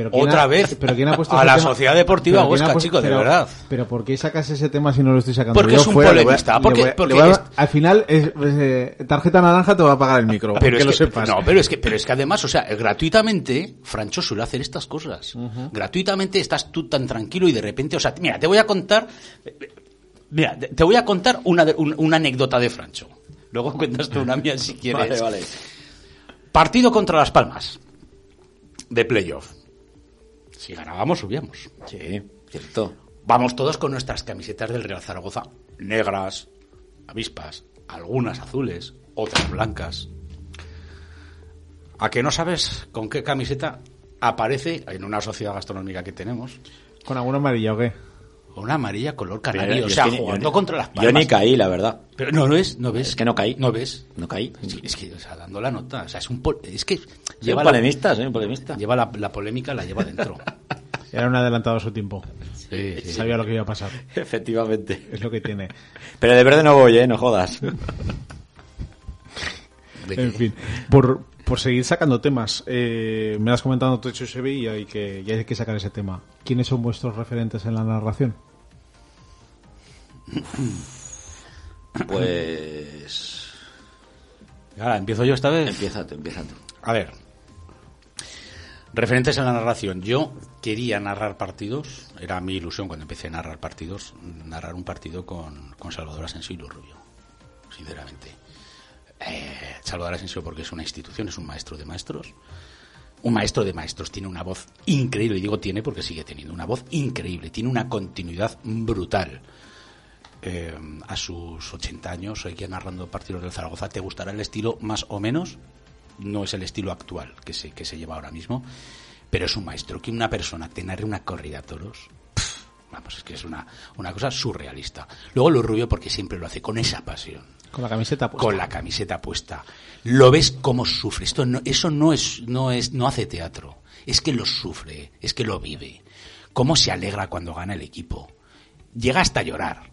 Pero ¿quién otra ha- vez pero ¿quién ha puesto a la tema? Sociedad Deportiva Pero ¿quién ha Huesca, puesto- chico, de verdad? Pero ¿por qué sacas ese tema si no lo estoy sacando? Porque yo es un fuera? Le voy a- polemista, le porque- voy a- le porque voy a- es- al final es, eh, tarjeta naranja te va a pagar el micro, Pero que es lo que, sepas. no, pero es que, pero es que además, o sea, gratuitamente, Francho suele hacer estas cosas. Gratuitamente estás tú tan tranquilo y de repente, o sea, mira, te voy a contar, mira, te voy a contar una, una anécdota de Francho. Luego cuentas tú una mía si quieres. Vale, vale. Partido contra Las Palmas. De playoff. Si ganábamos, subíamos. Sí, cierto. Vamos todos con nuestras camisetas del Real Zaragoza. Negras, avispas, algunas azules, otras blancas. ¿A que no sabes con qué camiseta aparece en una sociedad gastronómica que tenemos? ¿Con alguna amarilla o qué? Una amarilla color canario. yo O es sea, que jugando yo ni- contra las Yo palmas. ni caí, la verdad. Pero no, no ves, no ves. Es que no caí. No ves. No caí. Sí, es que, o sea, dando la nota. O sea, es un. pol- Es que Lleva la, polemistas, ¿eh? Polemista. lleva la, la polémica, la lleva dentro. Era un adelantado a su tiempo. Sí, sí. Sabía lo que iba a pasar. Efectivamente. Es lo que tiene. Pero de verde no voy, ¿eh? No jodas. En fin, por, por seguir sacando temas, eh, me has comentado en Techo Sevilla y que ya hay que sacar ese tema. ¿Quiénes son vuestros referentes en la narración? Pues... Ahora, empiezo yo esta vez. Empieza tú, empieza tú. A ver. Referentes en la narración. Yo quería narrar partidos. Era mi ilusión cuando empecé a narrar partidos. Narrar un partido con, con Salvador Asensio y Luis Rubio. Sinceramente. Eh, Salvador Asensio porque es una institución, es un maestro de maestros. Un maestro de maestros. Tiene una voz increíble. Y digo tiene porque sigue teniendo una voz increíble. Tiene una continuidad brutal. Eh, a sus 80 años, seguía narrando partidos del Zaragoza. ¿Te gustará el estilo más o menos? No es el estilo actual que se, que se lleva ahora mismo, pero es un maestro. Que una persona te una corrida a toros, vamos, es que es una, una cosa surrealista. Luego lo rubio porque siempre lo hace con esa pasión Con la camiseta puesta. con la camiseta puesta. Lo ves cómo sufre. Esto no, eso no es, no es, no hace teatro. Es que lo sufre, es que lo vive. Cómo se alegra cuando gana el equipo. Llega hasta a llorar.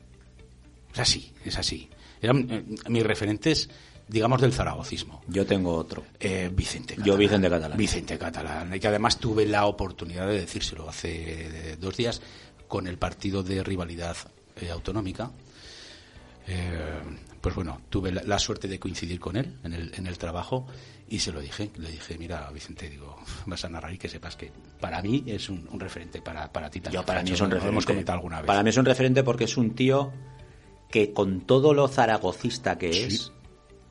Es así, es así. Eran eh, mis referentes, digamos, del zaragocismo. Yo tengo otro. Eh, Vicente Yo Vicente Catalán. Vicente Catalán. Y que además tuve la oportunidad de decírselo hace eh, dos días con el partido de rivalidad eh, autonómica. Eh, pues bueno, tuve la, la suerte de coincidir con él en el, en el trabajo y se lo dije. Le dije, mira, Vicente, digo, vas a narrar y que sepas que para mí es un, un referente, para, para ti también. Yo para mí es un referente. hemos comentado alguna vez. Para mí es un referente porque es un tío que con todo lo zaragocista que Sí. es,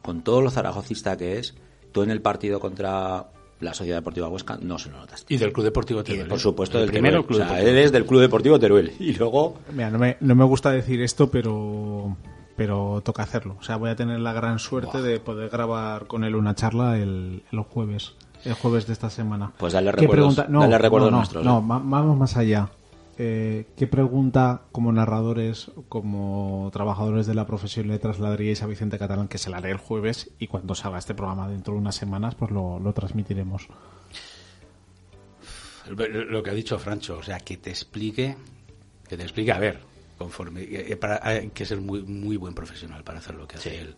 con todo lo zaragocista que es, tú en el partido contra la Sociedad Deportiva Huesca no se lo notaste. Y del Club Deportivo Y, Teruel. por supuesto, el del primero Teruel. el Club O sea, Deportivo él es del Club Deportivo Teruel. Y luego, Mira, no me, no me gusta decir esto, pero pero toca hacerlo. O sea, voy a tener la gran suerte de poder grabar con él una charla el, el jueves. El jueves de esta semana. Pues dale ¿Qué recuerdos- pregunta? No, dale recuerdos no, no, nuestros, No, eh. va- vamos más allá. eh, ¿qué pregunta como narradores, como trabajadores de la profesión le trasladaríais a Vicente Catalán que se la haré el jueves y cuando salga este programa dentro de unas semanas pues lo, lo transmitiremos? Lo que ha dicho Francho, o sea, que te explique, que te explique, a ver, conforme, para, hay que ser muy, muy buen profesional para hacer lo que hace él,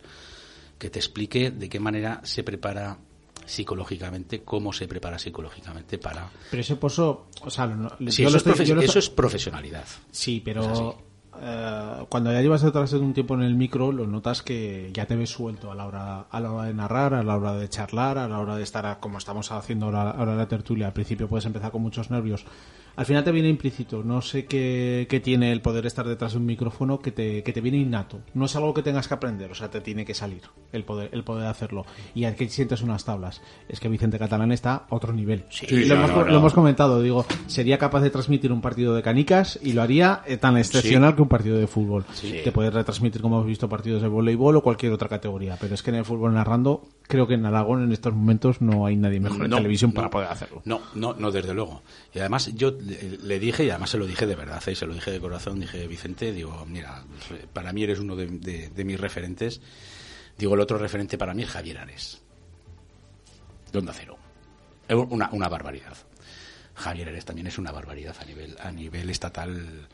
que te explique de qué manera se prepara psicológicamente, cómo se prepara psicológicamente para... Pero ese pozo, o sea, no- Sí, yo eso, lo es estoy- yo lo eso es profesionalidad. Sí, Es pero eh, cuando ya llevas detrás de un tiempo en el micro, lo notas que ya te ves suelto a la hora a la hora de narrar, a la hora de charlar, a la hora de estar a- como estamos haciendo ahora, ahora la tertulia. Al principio puedes empezar con muchos nervios. Al final te viene implícito. No sé qué, qué tiene el poder estar detrás de un micrófono que te, que te viene innato. No es algo que tengas que aprender, o sea, te tiene que salir el poder, el poder hacerlo. Y aquí sientes unas tablas. Es que Vicente Catalán está a otro nivel. Sí, lo, no, hemos, no, lo no. hemos comentado, digo, sería capaz de transmitir un partido de canicas y lo haría eh, tan excepcional que un partido de fútbol. Te puedes retransmitir como hemos visto partidos de voleibol o cualquier otra categoría, pero es que en el fútbol narrando, creo que en Aragón en estos momentos no hay nadie mejor en televisión para poder hacerlo. No, no, no, desde luego. Y además yo le, dije, y además se lo dije de verdad, ¿eh? se lo dije de corazón, dije, Vicente, digo, mira, para mí eres uno de, de- de mis referentes. Digo, el otro referente para mí es Javier Ares. De Onda Cero. Es una, una barbaridad. Javier Ares también es una barbaridad a nivel, a nivel estatal.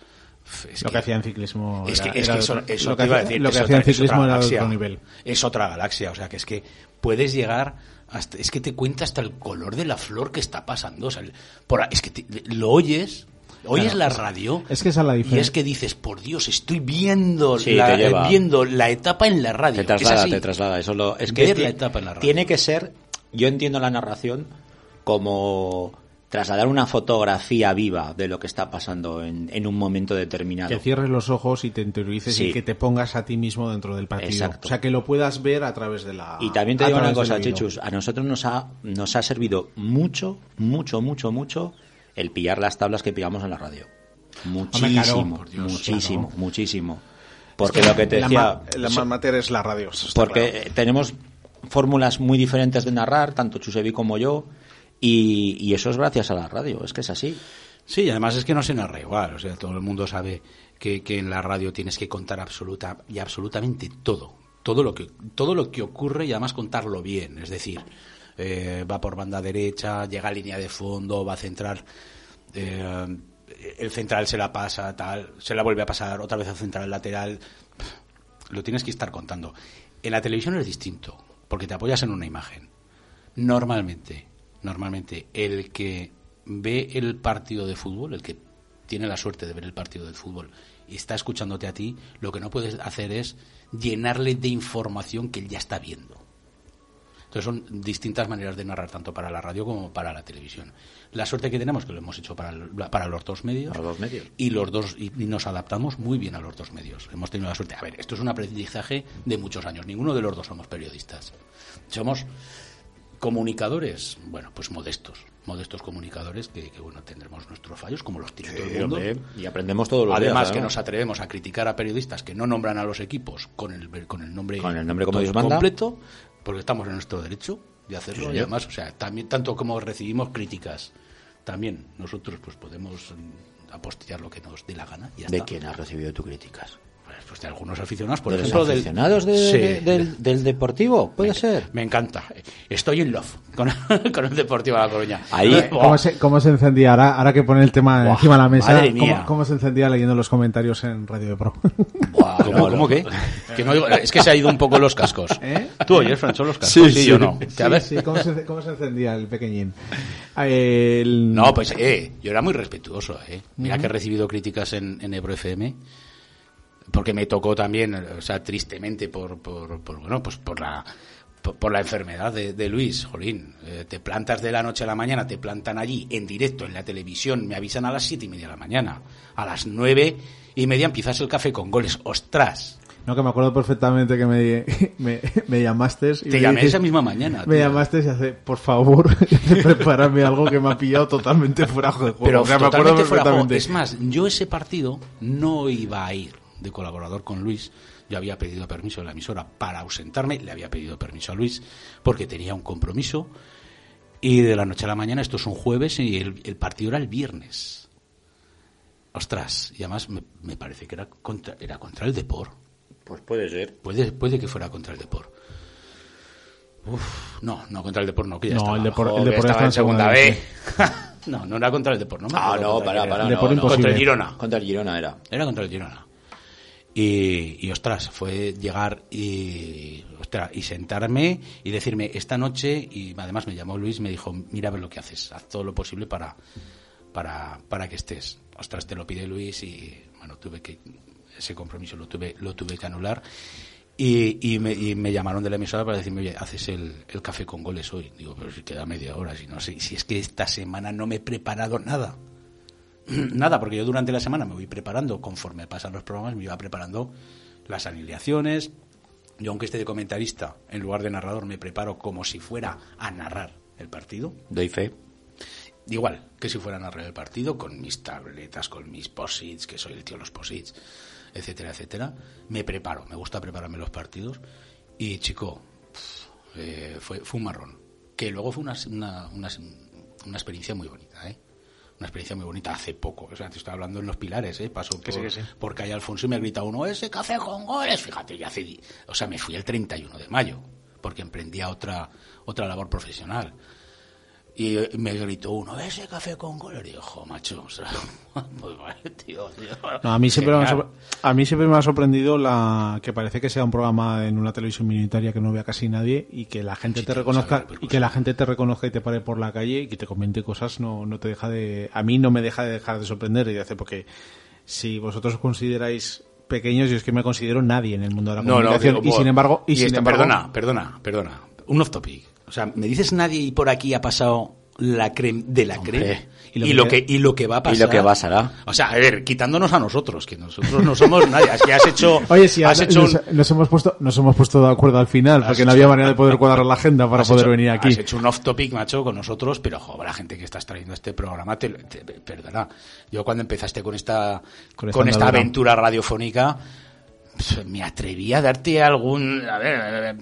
Es lo que hacía en ciclismo es que, era- es que eso, lo que iba a decir, lo es que hacía en otra- es ciclismo era de otro galaxia. nivel. Es otra galaxia, o sea que es que puedes llegar hasta, es que te cuenta hasta el color de la flor que está pasando, o sea, por, es que te- lo oyes, oyes Claro, la radio es que esa es la y diferencia. es que dices, por Dios, estoy viendo, Sí, la, viendo la etapa en la radio. Te Es traslada, así. te traslada. Eso lo, es que Ver la etapa en la radio. tiene que ser, yo entiendo la narración como trasladar una fotografía viva de lo que está pasando en, en un momento determinado. Que cierres los ojos y te interiorices Sí. y que te pongas a ti mismo dentro del partido. Exacto. O sea, que lo puedas ver a través de la. Y también te digo una cosa. Chichus, a nosotros nos ha, nos ha servido mucho, mucho, mucho, mucho el pillar las tablas que pillamos en la radio. Muchísimo, claro, por Dios, muchísimo, claro. muchísimo. Porque Es lo que te la decía... ma- La, más materia es la radio. porque claro. tenemos fórmulas muy diferentes de narrar, tanto Chusevi como yo, y, y eso es gracias a la radio, es que es así. Sí, además es que no se narra igual. O sea, todo el mundo sabe que, que en la radio tienes que contar absoluta y absolutamente todo. Todo lo que, todo lo que ocurre y además contarlo bien. Es decir, eh, va por banda derecha, llega a línea de fondo, va a centrar. eh, el central se la pasa, tal, se la vuelve a pasar, otra vez al central lateral. Lo tienes que estar contando. En la televisión es distinto, porque te apoyas en una imagen. Normalmente, normalmente, el que ve el partido de fútbol, el que tiene la suerte de ver el partido de fútbol y está escuchándote a ti, lo que no puedes hacer es llenarle de información que él ya está viendo. Entonces son distintas maneras de narrar tanto para la radio como para la televisión. La suerte que tenemos que lo hemos hecho para, los dos medios, Para los dos medios. y los dos y, y nos adaptamos muy bien a los dos medios. Hemos tenido la suerte. A ver, esto es un aprendizaje de muchos años. Ninguno de los dos somos periodistas. Somos comunicadores, bueno, pues modestos, modestos comunicadores que, que, bueno, tendremos nuestros fallos como los tiene todo el mundo. hombre, y aprendemos todos los Además días. que ¿no? nos atrevemos a criticar a periodistas que no nombran a los equipos con el con el nombre Con el nombre como manda. completo, porque estamos en nuestro derecho de hacerlo Sí, y además, o sea, también tanto como recibimos críticas, también nosotros pues podemos mm, apostillar lo que nos dé la gana y ya ¿De está. quién has recibido tu críticas? Pues, de algunos aficionados, por ¿De los ejemplo, del- aficionados de- Sí, de- del, del Deportivo? ¿Puede ser? Me encanta. Estoy en love con, con el Deportivo de La Coruña. Ahí- Eh, ¿Cómo se, cómo se encendía? Ahora, ahora que pone el tema encima de la mesa, madre ¿cómo, mía. cómo se encendía leyendo los comentarios en Radio de Pro? ¿Cómo, no, cómo no. que? No es que se ha ido un poco los cascos. ¿Eh? ¿Tú oyes, Francho, los cascos? Sí, yo sí. no. Que a ver. ¿cómo se, cómo se encendía el pequeñín? El- No, pues eh, yo era muy respetuoso. Eh. Mira que he recibido críticas en, en Ebro FM, porque me tocó también, o sea, tristemente por, por, por, bueno, pues por la por, por la enfermedad de, de Luis, Jolín. Eh, te plantas de la noche a la mañana, te plantan allí en directo en la televisión, me avisan a las siete y media de la mañana, a las nueve y media empiezas el café con goles. ¡Ostras! No, que me acuerdo perfectamente que me, me, me llamaste. Y Te me llamé dices- esa misma mañana. Me tío. llamaste y hace, por favor, prepárame algo que me ha pillado totalmente fuera de juego. Pero O sea, me acuerdo totalmente fuera de juego. perfectamente. Es más, yo ese partido no iba a ir de colaborador con Luis. Yo había pedido permiso de la emisora para ausentarme, le había pedido permiso a Luis porque tenía un compromiso. Y de la noche a la mañana, esto es un jueves y el, el partido era el viernes. Ostras, y además me, me parece que era contra, era contra el Depor. Pues puede ser. Puede, puede que fuera contra el Depor. Uf, no, no, contra el Depor no, que ya No, estaba. el Depor- el Depor estaba está en segunda segunda B. no, no era contra el Depor, no me Ah, no, contra para, para. no, no. Contra el Girona. Contra el Girona era. Era contra el Girona. Y, y, ostras, fue llegar y, ostras, y sentarme y decirme esta noche, y además me llamó Luis, me dijo, mira a ver lo que haces, haz todo lo posible para, para, para que estés. Ostras, te lo pide Luis y bueno, tuve que, ese compromiso lo tuve, lo tuve que anular. Y, y, me, y me llamaron de la emisora para decirme, oye, haces el, el café con goles hoy. Digo, pero si queda media hora, si no sé, si es que esta semana no me he preparado nada. Nada, porque yo durante la semana me voy preparando, conforme pasan los programas, me iba preparando las alineaciones. Yo, aunque esté de comentarista, en lugar de narrador, me preparo como si fuera a narrar el partido. Doy fe. Igual que si fuera a narrar el partido, con mis tabletas, con mis posits, que soy el tío de los posits, etcétera, etcétera. Me preparo, me gusta prepararme los partidos. Y, chico, pf, eh, fue, fue un marrón. Que luego fue una, una, una, una experiencia muy bonita, ¿eh? Una experiencia muy bonita hace poco. O sea, te estoy hablando en los pilares, ¿eh? Pasó por, sí, sí. por calle Alfonso y me grita uno, ese café con goles. Fíjate, ya hace. O sea, me fui el 31 de mayo, porque emprendía otra, otra labor profesional. Y me gritó uno, ese café con goles. Y digo, jo, macho, o sea, pues vale, tío, tío. No, a mí siempre me a mí siempre me ha sorprendido la que parece que sea un programa en una televisión minoritaria que no vea casi nadie y que la gente Sí, te reconozca y que la gente te reconozca y te pare por la calle y que te comente cosas no no te deja de a mí no me deja de dejar de sorprender y de hacer porque si vosotros os consideráis pequeños yo es que me considero nadie en el mundo de la No, no, comunicación digo, y sin embargo y, y sin embargo perdona, perdona, perdona. Un off topic. O sea, me dices nadie y por aquí ha pasado la creme de la Hombre, creme y y lo que- y lo que va a Y pasar. lo que pasará. O sea, a ver, quitándonos a nosotros, que nosotros no somos nadie. Es que has hecho. Oye, sí, has nos, hecho un- nos- nos hemos puesto nos hemos puesto de acuerdo al final porque hecho- no había manera de poder cuadrar la agenda para poder hecho- venir aquí. Has hecho un off topic, macho, con nosotros, pero joder, la gente que estás trayendo a este programa, te, te- perdona. Yo cuando empezaste con esta, Con con, esta aventura radiofónica, pues, me atreví a darte algún, a ver, a ver,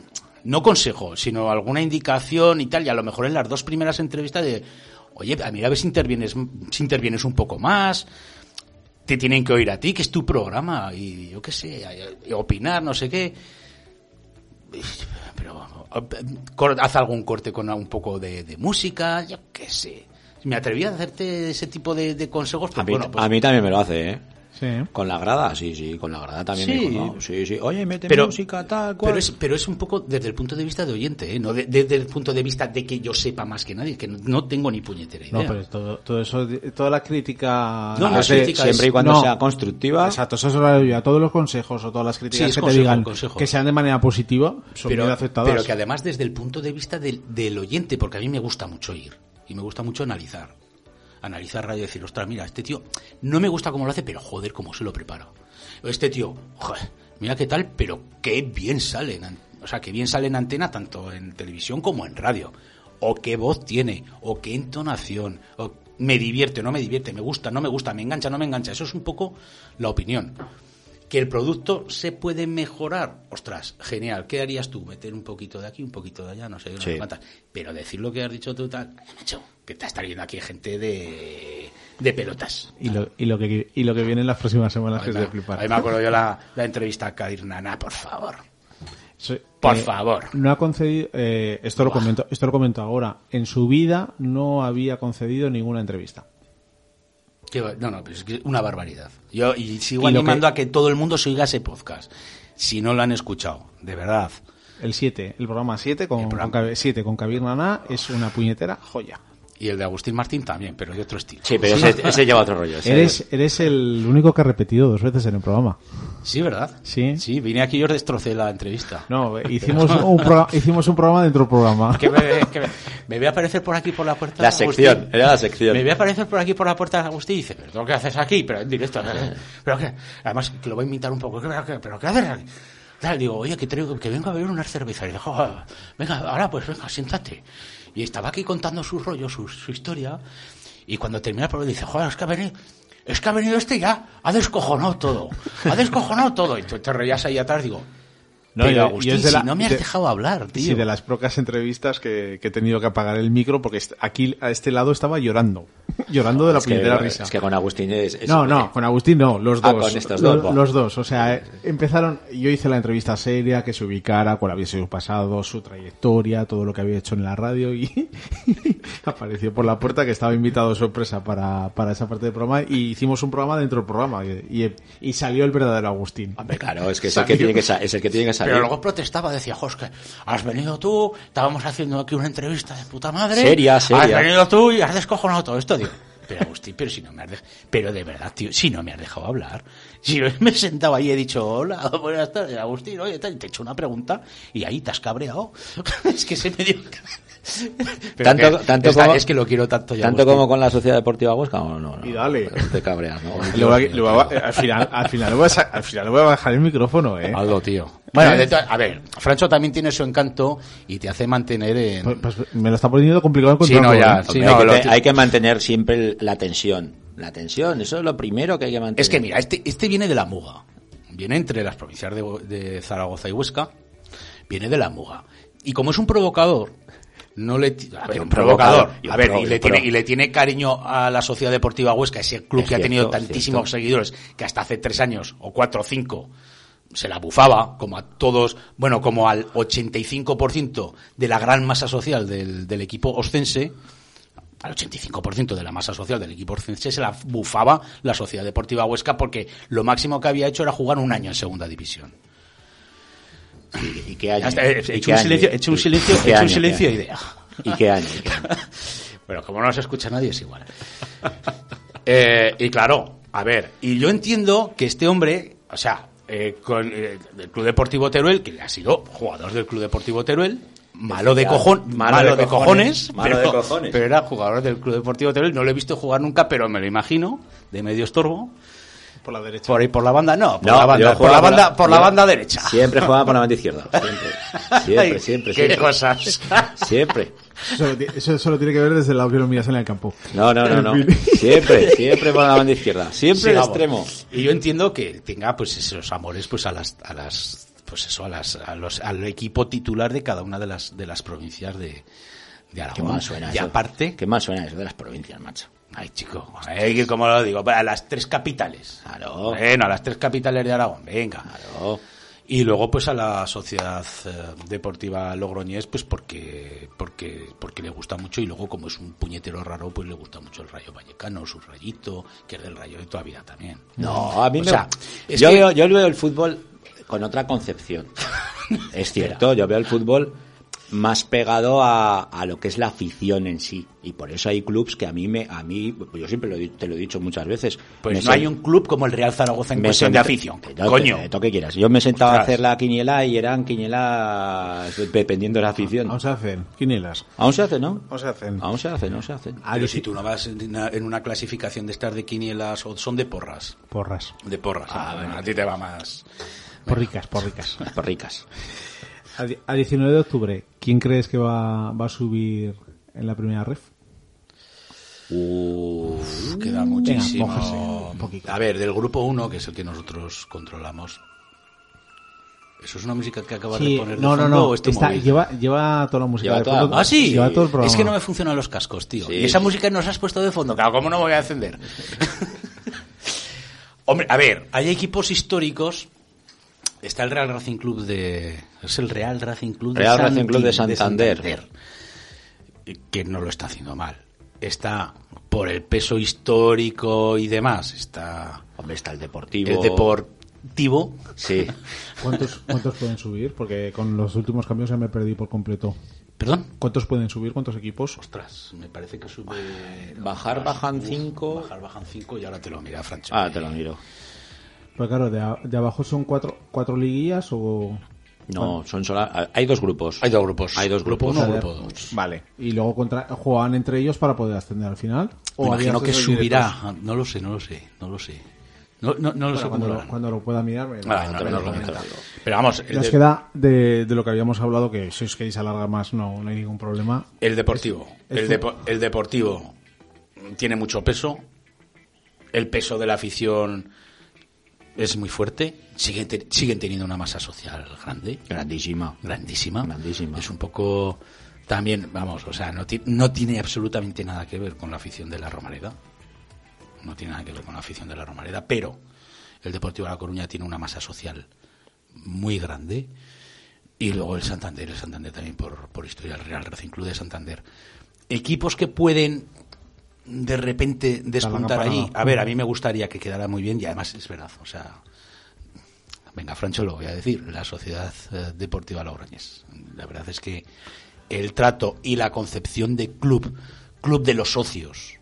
no consejo, sino alguna indicación y tal, y a lo mejor en las dos primeras entrevistas de, oye, a mira a ver si intervienes, si intervienes un poco más, te tienen que oír a ti, que es tu programa, y yo qué sé, opinar, no sé qué. Pero haz algún corte con un poco de, de música, yo qué sé. Me atreví a hacerte ese tipo de, de consejos, A pues mí, bueno, pues- a mí también me lo hace, ¿eh? Sí. Con la grada, sí, sí, con la grada también Sí. me dijo, no, sí, sí. Oye, mete pero, música, tal, cual. pero es, pero es un poco desde el punto de vista de oyente, ¿eh? no de- desde el punto de vista de que yo sepa más que nadie, que no, no tengo ni puñetera idea. No, pero todo, todo eso, toda la crítica. No, no es hace- crítica, Siempre y cuando no. sea constructiva. Exacto, eso es lo yo. Todos los consejos o todas las críticas Sí, que consejo, te digan consejo. que sean de manera positiva son pero, bien aceptadas. pero que además desde el punto de vista del, del oyente, porque a mí me gusta mucho oír y me gusta mucho analizar. Analizar radio y decir, ostras, mira, este tío no me gusta cómo lo hace, pero joder, cómo se lo prepara. Este tío, joder, mira qué tal, pero qué bien sale. O sea, qué bien sale en antena, tanto en televisión como en radio. O qué voz tiene, o qué entonación, o me divierte, no me divierte, me gusta, no me gusta, me engancha, no me engancha. Eso es un poco la opinión. Que el producto se puede mejorar, ostras, genial. ¿Qué harías tú? Meter un poquito de aquí, un poquito de allá, no sé, no Sí. Pero decir lo que has dicho tú, tal, macho, que te está viendo aquí gente de, de pelotas. y, lo, y, lo que, y lo que viene en las próximas semanas que es Ahí de flipar. ahí me acuerdo yo la, la entrevista a Kadir Nana, por favor. Sí, Por eh, favor. No ha concedido, eh, esto, lo comento, esto lo comento ahora, en su vida no había concedido ninguna entrevista. Va- no, no, pues es que una barbaridad. Yo y sigo Y lo animando que- a que todo el mundo se oiga ese podcast. Si no lo han escuchado, de verdad. El 7, el programa 7 con, El programa. con, Cabe- 7 con Kabir Naná es una puñetera joya. Y el de Agustín Martín también, pero de otro estilo. Sí, pero Ese, ese lleva otro rollo. ese- Eres, eres el único que ha repetido dos veces en el programa. Sí, ¿verdad? Sí. Sí, vine aquí y os destrocé la entrevista. No, hicimos un, programa, hicimos un programa dentro del programa. Que me, que me, me voy a aparecer por aquí por la puerta. La Agustín. sección, era la sección. Me voy a aparecer por aquí por la puerta de Agustín y dice, pero ¿tú ¿qué haces aquí? Pero en directo. Pero que, además, que lo voy a imitar un poco. ¿Pero qué, pero qué haces aquí? Tal, digo, oye, que, traigo, que vengo a beber unas cervezas. Y dijo, "Ah, venga, ahora pues venga, siéntate. Y estaba aquí contando su rollo, su, su historia. Y cuando termina el programa dice, joder, es que ha venido... Es que ha venido este ya, ha descojonado todo, ha descojonado todo. Y tú te reías ahí atrás, digo, No, Pero Agustín, de la- si no me has de- dejado hablar, tío. Sí, de las pocas entrevistas que, que he tenido que apagar el micro porque aquí a este lado estaba llorando. llorando de la que, puñetera risa. es que con Agustín es... es- No, no, con Agustín no, los Ah, dos. con estos dos. Los dos, o sea, empezaron, yo hice la entrevista seria, que se ubicara, cuál había sido su pasado, su trayectoria, todo lo que había hecho en la radio y apareció por la puerta que estaba invitado sorpresa para, para esa parte del programa y hicimos un programa dentro del programa y, y- y salió el verdadero Agustín. Hombre, claro, es que es el que tiene que, es el que, tiene que salir. Pero luego protestaba, decía, jo, es que has venido tú, estábamos haciendo aquí una entrevista de puta madre. Seria, seria. Has venido tú y has descojonado todo esto, tío. Pero Agustín, pero si no me has dejado, pero de verdad, tío, si no me has dejado hablar. Si yo me he sentado ahí y he dicho, hola, buenas tardes, Agustín, oye, te he hecho una pregunta y ahí te has cabreado. es que se me dio... Tanto- que- tanto esta- como- es que lo quiero tanto ya, Tanto como con la Sociedad Deportiva Huesca, no, no, no. Y dale. Te cabreas, ¿no? Le voy a- le voy a- al final, al final le voy a, al final voy a bajar el micrófono, eh. Algo, tío. Bueno, de a ver, Francho también tiene su encanto y te hace mantener en... Pues, pues me lo está poniendo complicado Sí, no, encontrarlo, ya, ¿eh? sí, no, hay, que lo te- ti- hay que mantener siempre el- la tensión. La tensión, eso es lo primero que hay que mantener. Es que mira, este, este viene de la Muga. Viene entre las provincias de, de Zaragoza y Huesca. Viene de la Muga. Y como es un provocador, no le a ver, un provocador. A ver, y le tiene y le tiene cariño a la Sociedad Deportiva Huesca, ese club Es que ha tenido tantísimos seguidores que hasta hace tres años o cuatro o cinco se la bufaba, como a todos, bueno, como al 85% de la gran masa social del, del equipo oscense, al 85% de la masa social del equipo oscense se la bufaba la Sociedad Deportiva Huesca porque lo máximo que había hecho era jugar un año en segunda división. ¿Y qué año? He ¿Y hecho qué un año? silencio, he hecho un ¿Y- silencio, idea. ¿Y qué año? ¿Y qué año? Pero como no nos escucha nadie, es igual. Eh, y claro, a ver, y yo entiendo que este hombre, o sea, eh, con eh, el Club Deportivo Teruel, que ha sido jugador del Club Deportivo Teruel, malo de cojón, malo, de, cojones, malo pero, de cojones. pero era jugador del Club Deportivo Teruel, no lo he visto jugar nunca, pero me lo imagino, de medio estorbo, Por la derecha. por ahí por la banda, no, por No, la banda, por la banda, por la banda derecha. Siempre jugaba por la banda izquierda. Siempre. Siempre, siempre, Qué siempre. cosas. Siempre. Eso, solo tiene que ver desde el lado que lo miras en el campo. No, no, no, no. Siempre, siempre por la banda izquierda. Siempre el Sigamos. extremo. Y yo entiendo que tenga pues esos amores pues a las a las pues eso a las a los al equipo titular de cada una de las de las provincias de de Qué Aragón. mal suena y eso. aparte, Qué mal suena eso de las provincias, macho. Ay chico, ay, como lo digo, a las tres capitales. Claro. Bueno, a las tres capitales de Aragón, venga. Claro. Y luego pues a la Sociedad eh, Deportiva Logroñés pues porque porque porque le gusta mucho y luego como es un puñetero raro pues le gusta mucho el Rayo Vallecano, su rayito, que es del Rayo de toda vida también. No, a mí O me... sea, yo, que- veo, yo veo el fútbol con otra concepción. es cierto, yo veo el fútbol más pegado a, a lo que es la afición en sí. Y por eso hay clubs que a mí, me, a mí yo siempre lo, te lo he dicho muchas veces. Pues no hay un club como el Real Zaragoza en me cuestión de sent- afición. que no, Coño. que- que quieras. Yo me sentaba a Ostras. hacer la quiniela y eran quinielas dependiendo de la afición. Aún se hacen quinielas. Aún se hace, ¿no? Aún se hacen. Aún se hace, no se hace. Pero si tú no vas en una, en una clasificación de estas de quinielas o son de porras. Porras. De porras. Ah, bueno, a ti te va más. Porricas, porricas. Por ricas. A, di- a 19 de octubre, ¿quién crees que va, va a subir en la primera ref? Uf, queda muchísimo. mójese un poquito. a ver, del grupo 1, que es el que nosotros controlamos. ¿Eso es una música que acabas de poner de no, no, fondo no. o es tu está- lleva, lleva toda la música Lleva de toda- fondo. Ah, sí. Lleva todo el programa. es que no me funcionan los cascos, tío. Sí, y esa sí. música nos has puesto de fondo. Claro, ¿cómo no me voy a encender? Hombre, a ver, hay equipos históricos. Está el Real Racing Club de. Es el Real Racing Club Real de Racing Club de Santi- Santander. Que no lo está haciendo mal. Está por el peso histórico y demás. Está Hombre, está el deportivo. el Deportivo. Sí. ¿Cuántos, ¿Cuántos pueden subir? Porque con los últimos cambios ya me perdí por completo. Perdón. ¿Cuántos pueden subir? ¿Cuántos equipos? Ostras, me parece que sube. Bajar, bajan cinco. Bajar, bajan cinco y ahora te lo mira, Francho. Ah, te lo miro. Pues claro, de, a- de abajo son cuatro, cuatro liguillas o... No, son sola... Hay dos grupos. Hay dos grupos. Hay dos Grupo grupos. uno, grupo dos. Vale. Y luego contra, juegan entre ellos para poder ascender al final. Me ¿O imagino que subirá. directos? No lo sé, no lo sé, no lo sé. No, no, no lo sé cuando, lo cuando lo pueda mirar. me- Ah, no, lo no. Pero vamos, Nos de- queda de, de lo que habíamos hablado, que si os queréis alargar más no, no hay ningún problema. el deportivo. Es- El, es depo- el deportivo tiene mucho peso. El peso de la afición es muy fuerte, siguen, te- siguen teniendo una masa social grande, Grandísima. grandísima. Grandísima. Es un poco también, vamos, o sea, no, ti- no tiene absolutamente nada que ver con la afición de la Romareda. No tiene nada que ver con la afición de la Romareda, pero el Deportivo de La Coruña tiene una masa social muy grande. Y luego el Santander, el Santander también por, por historia, el Real Racing Club de Santander. Equipos que pueden de repente despuntar allí. A ver, a mí me gustaría que quedara muy bien y además es verdad, o sea, venga, Francho, lo voy a decir, la Sociedad eh, Deportiva Logroñés. La verdad es que el trato y la concepción de club, club de los socios,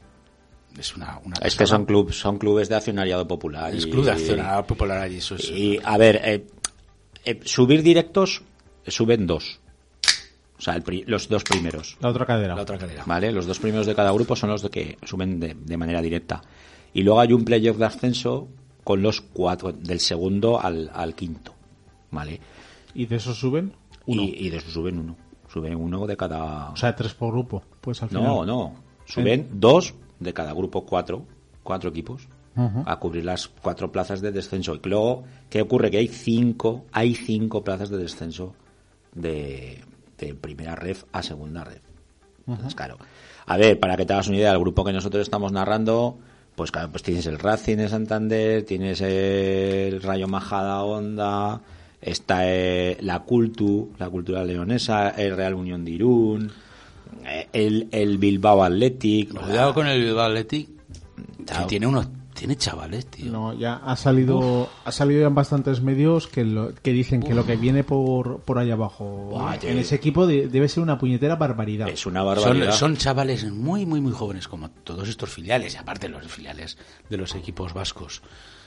es una... una Es que son clubes, son clubes de accionariado popular. Es y- club de accionariado popular y eso es... Y, a ver, eh, eh, subir directos, suben dos. O sea, el pri- los dos primeros. La otra cadera. la otra calera. ¿Vale? Los dos primeros de cada grupo son los que suben de, de manera directa. Y luego hay un playoff de ascenso con los cuatro, del segundo al, al quinto. ¿Vale? ¿Y de esos suben? Uno. Y, y de eso suben uno. Suben uno de cada. O sea, tres por grupo. Pues al final. no, no. Suben dos de cada grupo, cuatro. Cuatro equipos. A cubrir las cuatro plazas de descenso. Y luego, ¿qué ocurre? Que hay cinco, hay cinco plazas de descenso de, de primera ref a segunda ref. Entonces, claro. A ver, para que te hagas una idea, el grupo que nosotros estamos narrando, pues claro, pues tienes el Racing de Santander, tienes el Rayo Majada Honda, está eh, la Cultu, la Cultura Leonesa, el Real Unión de Irún, eh, el, el Bilbao Athletic. Cuidado con el Bilbao Athletic, que tiene unos... Tiene chavales, tío. No, ya ha salido, ha salido ya en bastantes medios que, lo- que dicen que lo que viene por, por ahí abajo Buah, en ese equipo de- debe ser una puñetera barbaridad. Es una Son, barbaridad. son chavales muy, muy, muy jóvenes, como todos estos filiales, y aparte los filiales de los equipos vascos.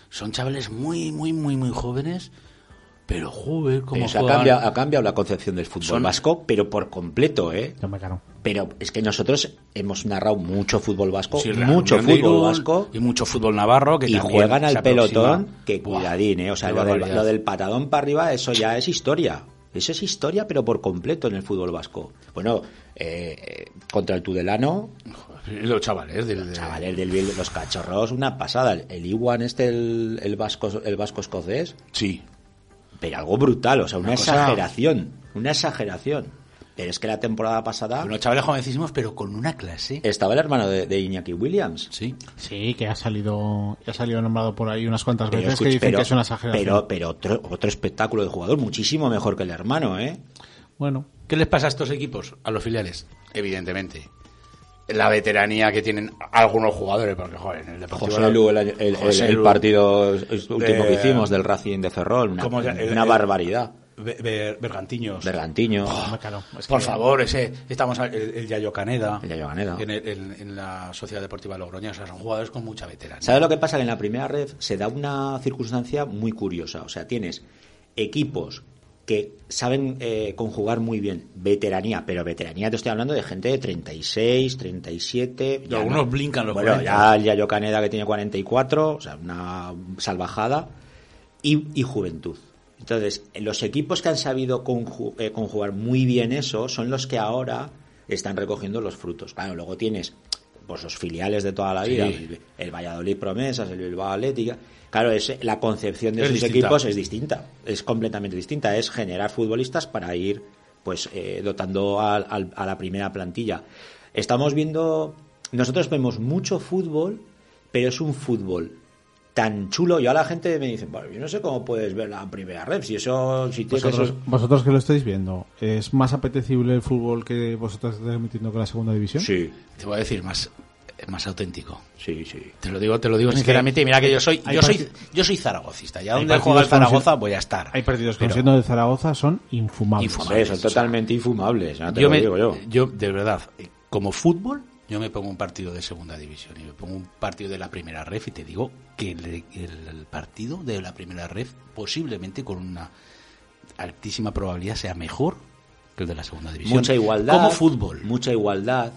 Son chavales muy, muy, muy, muy jóvenes, pero joder, como Pero se ha, cambiado, ha cambiado la concepción del fútbol Son- vasco, pero por completo, ¿eh? Ya me caro. Pero es que nosotros hemos narrado mucho fútbol vasco, Sí, mucho fútbol vasco, y mucho fútbol navarro que y juegan al aproxima. pelotón, que Buah, cuidadín, ¿eh? O sea, lo del, barbaridad. lo del patadón para arriba, eso ya es historia. Eso es historia, pero por completo en el fútbol vasco. Bueno, eh, contra el Tudelano, Los chavales del... de- chavales del los cachorros, una pasada. El, el Iwan este, el, el vasco, el vasco escocés, Sí. Pero algo brutal, o sea, una, Una cosa- exageración, una exageración. Pero es que la temporada pasada Unos chavales jovencísimos, pero con una clase. estaba el hermano de, de Iñaki Williams. Sí. Sí, que ha salido, ha salido nombrado por ahí unas cuantas Pero, veces escucha, que dicen pero- que es una exageración. pero, pero otro, otro espectáculo de jugador, muchísimo mejor que el hermano, ¿eh? Bueno, ¿Qué les pasa a estos equipos? A los filiales. Evidentemente. La veteranía que tienen algunos jugadores, porque, joder, en el Deportivo... José Lu, el, año- el- José el- el Lu, partido último de- que hicimos del Racing de Ferrol, una, ¿cómo se- el- una el- barbaridad. Be- Be- Bergantiños. Bergantiño, me caro. Es Por favor, ese, estamos a- el, el Yayo Caneda. El Yayo Caneda. En, el- en- en la Sociedad Deportiva Logroña. O sea, son jugadores con mucha veteranía. ¿Sabes lo que pasa? Que en la primera red se da una circunstancia muy curiosa. O sea, tienes equipos que saben eh, conjugar muy bien veteranía, pero veteranía te estoy hablando de gente de 36, 37. Y ya algunos blincan los Bueno, 40. ya el Yayo Caneda que tiene 44, o sea, una salvajada. Y, y juventud. Entonces, los equipos que han sabido conju- eh, conjugar muy bien eso son los que ahora están recogiendo los frutos. Claro, luego tienes pues los filiales de toda la vida, Sí. el, Valladolid Promesas, el Bilbao Atlética. Claro, es, la concepción de Es esos distinta. equipos es distinta, es completamente distinta. Es generar futbolistas para ir pues eh, dotando a la primera plantilla. Estamos viendo, nosotros vemos mucho fútbol, pero es un fútbol tan chulo. Yo a la gente me dicen, bueno, yo no sé cómo puedes ver la primera red, si eso, si tiene que Vosotros, vosotros que lo estáis viendo, ¿es más apetecible el fútbol que vosotros estáis emitiendo que la segunda división? Sí, Te voy a decir más, más auténtico. sí, sí. Te lo digo, te lo digo Es que sinceramente. y mira que yo soy, yo soy, yo soy zaragocista. Y a Hay donde juega el Zaragoza voy a estar. Hay partidos que siendo de Zaragoza son infumables. Infumables. Son totalmente infumables, ya te yo lo me- digo yo. yo, de verdad, como fútbol, yo me pongo un partido de segunda división y me pongo un partido de la primera ref y te digo que el, el- el partido de la primera ref posiblemente con una altísima probabilidad sea mejor que el de la segunda división. Mucha igualdad. Como fútbol. Mucha igualdad.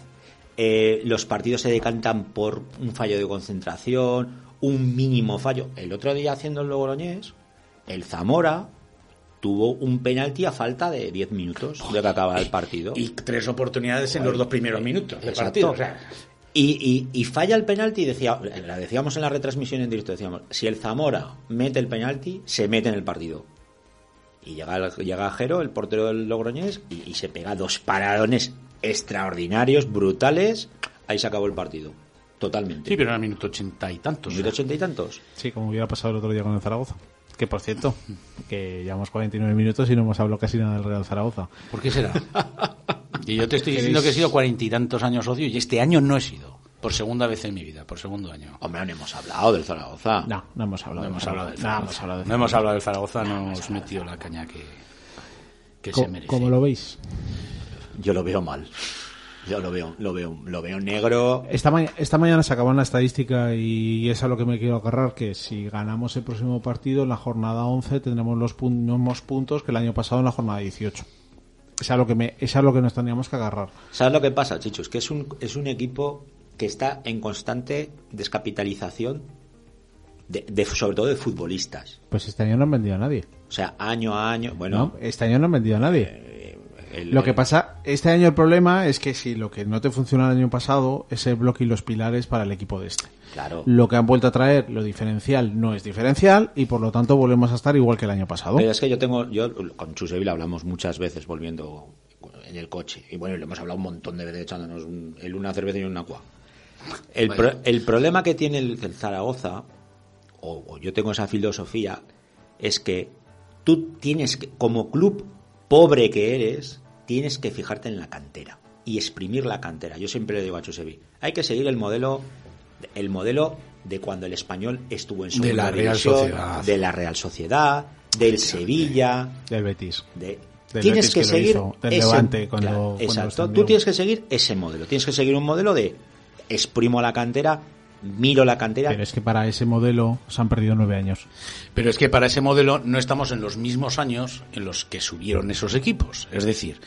Eh, los partidos se decantan por un fallo de concentración, un mínimo fallo. El otro día haciendo el Logroñés, el Zamora tuvo un penalti a falta de 10 minutos de que acabara el partido. Y tres oportunidades en los dos primeros minutos del partido. o sea, Y, y, y falla el penalti y decía, la decíamos en la retransmisión en directo, decíamos, si el Zamora mete el penalti, se mete en el partido. Y llega, llega Jero, el portero del Logroñés, y, y se pega dos paradones extraordinarios, brutales. Ahí se acabó el partido. Totalmente. Sí, pero era el minuto ochenta y tantos. Minuto ochenta y tantos. Sí, como hubiera pasado el otro día con el Zaragoza. Que por cierto, que llevamos 49 minutos y no hemos hablado casi nada del Real Zaragoza. ¿Por qué será? y yo te estoy diciendo que he sido cuarenta y tantos años socio y este año no he sido. Por segunda vez en mi vida, por segundo año. Hombre, no hemos hablado del Zaragoza. No, no hemos hablado. No del hemos hablado del Zaragoza. No hemos hablado del No hemos hablado del Zaragoza, no hemos metido la caña que, que se merece. ¿Cómo lo veis? Yo lo veo mal. Yo lo veo, lo veo, lo veo negro. Esta, ma- esta mañana se acabó la estadística y es a lo que me quiero agarrar, que si ganamos el próximo partido, en la jornada 11 tendremos los pun- mismos puntos que el año pasado en la jornada 18. Es a lo que, me, es a lo que nos tendríamos que agarrar. ¿Sabes lo que pasa, Chichos? Que es un, es un equipo que está en constante descapitalización, de, de- sobre todo de futbolistas. Pues este año no han vendido a nadie. O sea, año a año. Bueno, ¿no? Este año no han vendido a nadie. El- Lo que pasa, este año el problema es que si lo que no te funcionó el año pasado es el bloque y los pilares para el equipo de este. Claro. Lo que han vuelto a traer, lo diferencial, no es diferencial y por lo tanto volvemos a estar igual que el año pasado. Pero es que yo tengo, yo con Chuseville hablamos muchas veces volviendo en el coche. Y bueno, le hemos hablado un montón de veces echándonos un- el una cerveza y un agua. El, pro- el problema que tiene el, el Zaragoza, o, o yo tengo esa filosofía, es que tú tienes que, como club pobre que eres, tienes que fijarte en la cantera y exprimir la cantera. Yo siempre le digo a Chuseville, hay que seguir el modelo, el modelo de cuando el español estuvo en De la segunda Real división, Sociedad. de la Real Sociedad, del Sevilla, Del Betis. de Del tienes Betis que, que lo seguir hizo, del ese- Levante cuando- claro, cuando exacto tú tienes que seguir ese modelo tienes que seguir un modelo de exprimo la cantera miro la cantera Pero es que para ese modelo se han perdido nueve años. Pero es que para ese modelo no estamos en los mismos años en los que subieron esos equipos. Es decir,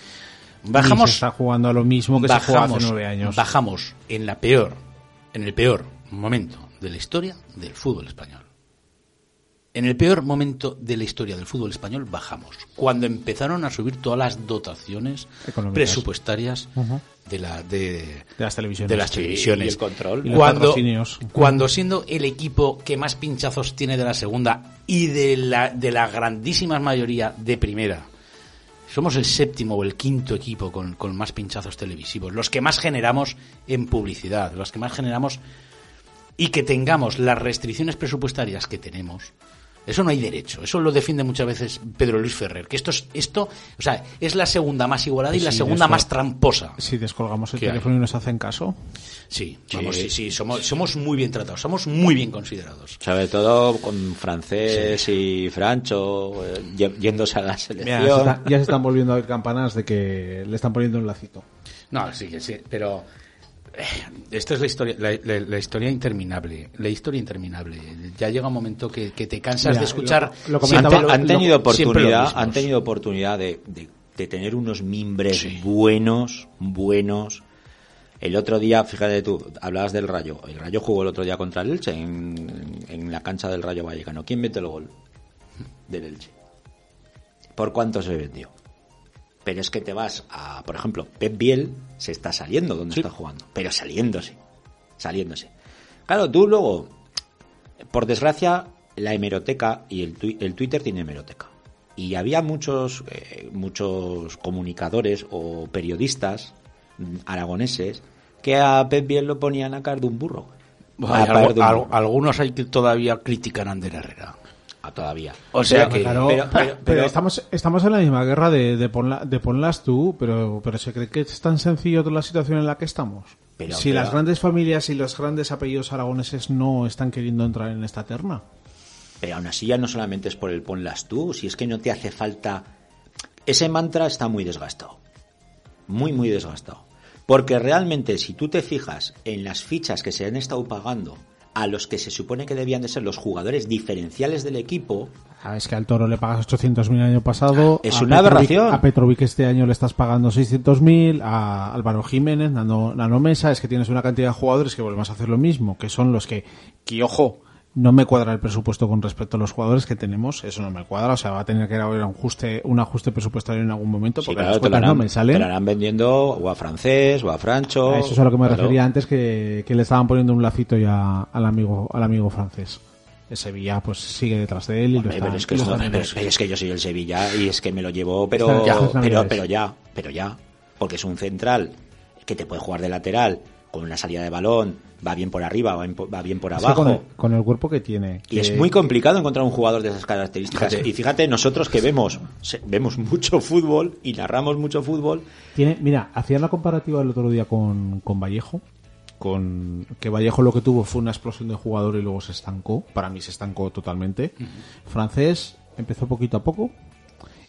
Y se bajamos, está jugando a lo mismo que se bajamos, hace nueve años. bajamos en la peor, en el peor momento de la historia del fútbol español. En el peor momento de la historia del fútbol español bajamos. Cuando empezaron a subir todas las dotaciones Económicas. presupuestarias de la de, De las televisiones. de las Sí, televisiones. y el control. Y los Cuando, patrocinios. cuando siendo el equipo que más pinchazos tiene de la segunda y de la, de la grandísima mayoría de primera, somos el séptimo o el quinto equipo con, con más pinchazos televisivos, los que más generamos en publicidad, los que más generamos y que tengamos las restricciones presupuestarias que tenemos. Eso no hay derecho. Eso lo defiende muchas veces Pedro Luis Ferrer. Que esto es, esto, o sea, es la segunda más igualada y Pues la sí, segunda más tramposa. Si descolgamos el teléfono y nos hacen caso. Sí, vamos, sí, sí, somos, somos muy bien tratados, somos muy bien considerados. sobre todo con francés y francho eh, yéndose a la Mira, se selección está- ya se están volviendo a ver campanas de que le están poniendo un lacito. No, sí, que sí, pero esta es la historia, la, la- la historia interminable, la historia interminable. Ya llega un momento que, que te cansas Mira, de escuchar. lo- lo comentaba- han tenido lo oportunidad han tenido oportunidad de, de- de tener unos mimbres Sí. buenos buenos el otro día fíjate tú hablabas del Rayo el Rayo jugó el otro día contra el Elche en, en la cancha del Rayo Vallecano quién mete el gol del Elche por cuánto se vendió pero es que te vas a por ejemplo Pep Biel se está saliendo donde Sí. está jugando pero saliéndose saliéndose claro tú luego por desgracia, la hemeroteca y el, el Twitter tiene hemeroteca. Y había muchos, eh, muchos comunicadores o periodistas mm, aragoneses que a Pep Biel lo ponían a caer de un burro. Hay a caer algo- de un al- burro. algunos hay que todavía critican a Ander Herrera. Todavía. O sea Pero- que- Claro, pero- pero- pero, pero- estamos, estamos en la misma guerra de, de, ponla- de ponlas tú, pero, pero ¿se cree que es tan sencillo toda la situación en la que estamos? Pero- si las grandes familias y los grandes apellidos aragoneses no están queriendo entrar en esta terna. Pero aún así ya no solamente es por el ponlas tú, si es que no te hace falta... Ese mantra está muy desgastado. Muy, muy desgastado. Porque realmente si tú te fijas en las fichas que se han estado pagando a los que se supone que debían de ser los jugadores diferenciales del equipo, Ah, es que al Toro le pagas 800.000 el año pasado. Es a una Petrovic- aberración. A Petrovic este año le estás pagando 600.000. A Álvaro Jiménez, Nano, Nano Mesa. Es que tienes una cantidad de jugadores que volvemos a hacer lo mismo. Que son los que, que ojo, no me cuadra el presupuesto con respecto a los jugadores que tenemos, eso no me cuadra, o sea, va a tener que haber un ajuste, un ajuste presupuestario en algún momento Sí, porque claro, las cuentas harán, no me salen. te harán vendiendo o a francés o a francho. A eso es a lo que me claro. refería antes que, que le estaban poniendo un lacito ya al amigo al amigo francés. El Sevilla pues sigue detrás de él y lo está, es que, y lo está es que- es que yo soy el Sevilla y es que me lo llevo, pero ya, pero, pero ya, pero ya, porque es un central que te puede jugar de lateral con una salida de balón, va bien por arriba, va bien por, va bien por Es que abajo. con, el, con el cuerpo que tiene. Y es muy complicado encontrar un jugador de esas características. Fíjate. Y fíjate, nosotros que vemos, vemos mucho fútbol y narramos mucho fútbol, Tiene, mira, hacían la comparativa el otro día con, con Vallejo. Con que Vallejo lo que tuvo fue una explosión de jugador y luego se estancó. Para mí se estancó totalmente. Francés empezó poquito a poco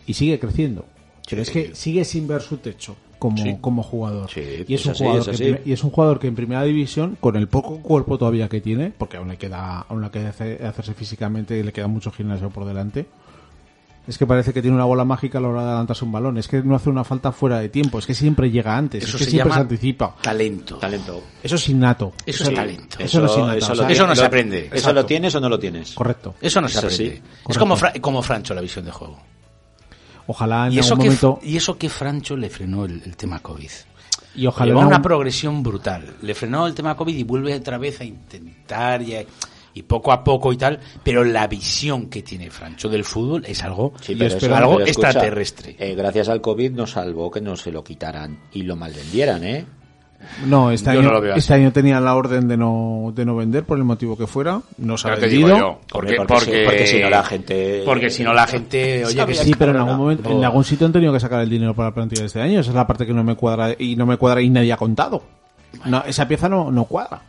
y sigue creciendo. Pero es que sigue sin ver su techo como, Sí. como jugador. Sí, y, es es un así, jugador es que y es un jugador que en primera división, con el poco cuerpo todavía que tiene, porque aún le queda, aún le queda hace- hacerse físicamente y le queda mucho gimnasio por delante. Es que parece que tiene una bola mágica a la hora de adelantarse un balón. Es que no hace una falta fuera de tiempo. Es que siempre llega antes. Eso es que se siempre llama se anticipa. talento. talento. Eso es innato. Eso es talento. Eso no es innato, o sea, Eso no se aprende. ¿Eso lo tienes o no lo tienes? Correcto. Eso no se Eso sí. aprende. Es como, Fra- como Francho la visión de juego. Ojalá en Y eso, algún que, momento. y eso que Francho le frenó el, el tema COVID. Y ojalá Llevó en una progresión brutal. Le frenó el tema COVID y vuelve otra vez a intentar y, a- y poco a poco y tal. Pero la visión que tiene Francho del fútbol es algo, Sí, Yo pero espero eso- algo pero escucha, extraterrestre. eh, gracias al COVID nos salvó que no se lo quitaran y lo malvendieran, ¿eh? No, este año, no este año tenía la orden de no, de no vender por el motivo que fuera. No se ha Ya te digo vendido. yo, porque, porque si- porque si no la gente- Porque si no la gente... Oye, que Sí, pero en algún momento, en algún sitio han tenido que sacar el dinero para la plantilla de este año. Esa es la parte que no me cuadra y no me cuadra y nadie ha contado. No, esa pieza no, no cuadra.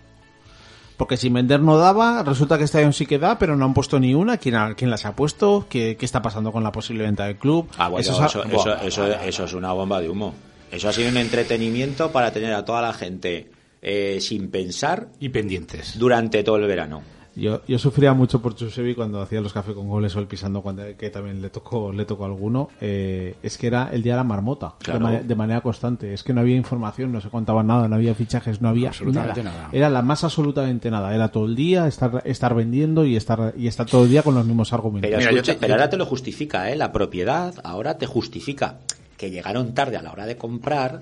Porque sin vender no daba, resulta que este año sí que da, pero no han puesto ni una. ¿Quién, ha- quién las ha puesto? ¿Qué, qué está pasando con la posible venta del club? Ah, bueno, Eso eso, eso, eso es una bomba de humo. Eso ha sido un entretenimiento para tener a toda la gente eh, sin pensar Y pendientes. durante todo el verano. Yo, yo sufría mucho por Chusevi cuando hacía los cafés con goles o el pisando, cuando, que también le tocó, le tocó a alguno. Eh, es que era el día de la marmota, Claro. de, manera, de manera constante. Es que no había información, no se contaba nada, no había fichajes, no había Absolutamente nada. nada. Era la más absolutamente nada. Era todo el día estar, estar vendiendo y estar, y estar todo el día con los mismos argumentos. Pero, Mira, yo escucha, te- pero yo ahora te- te lo justifica, ¿eh? La propiedad ahora te justifica que llegaron tarde a la hora de comprar,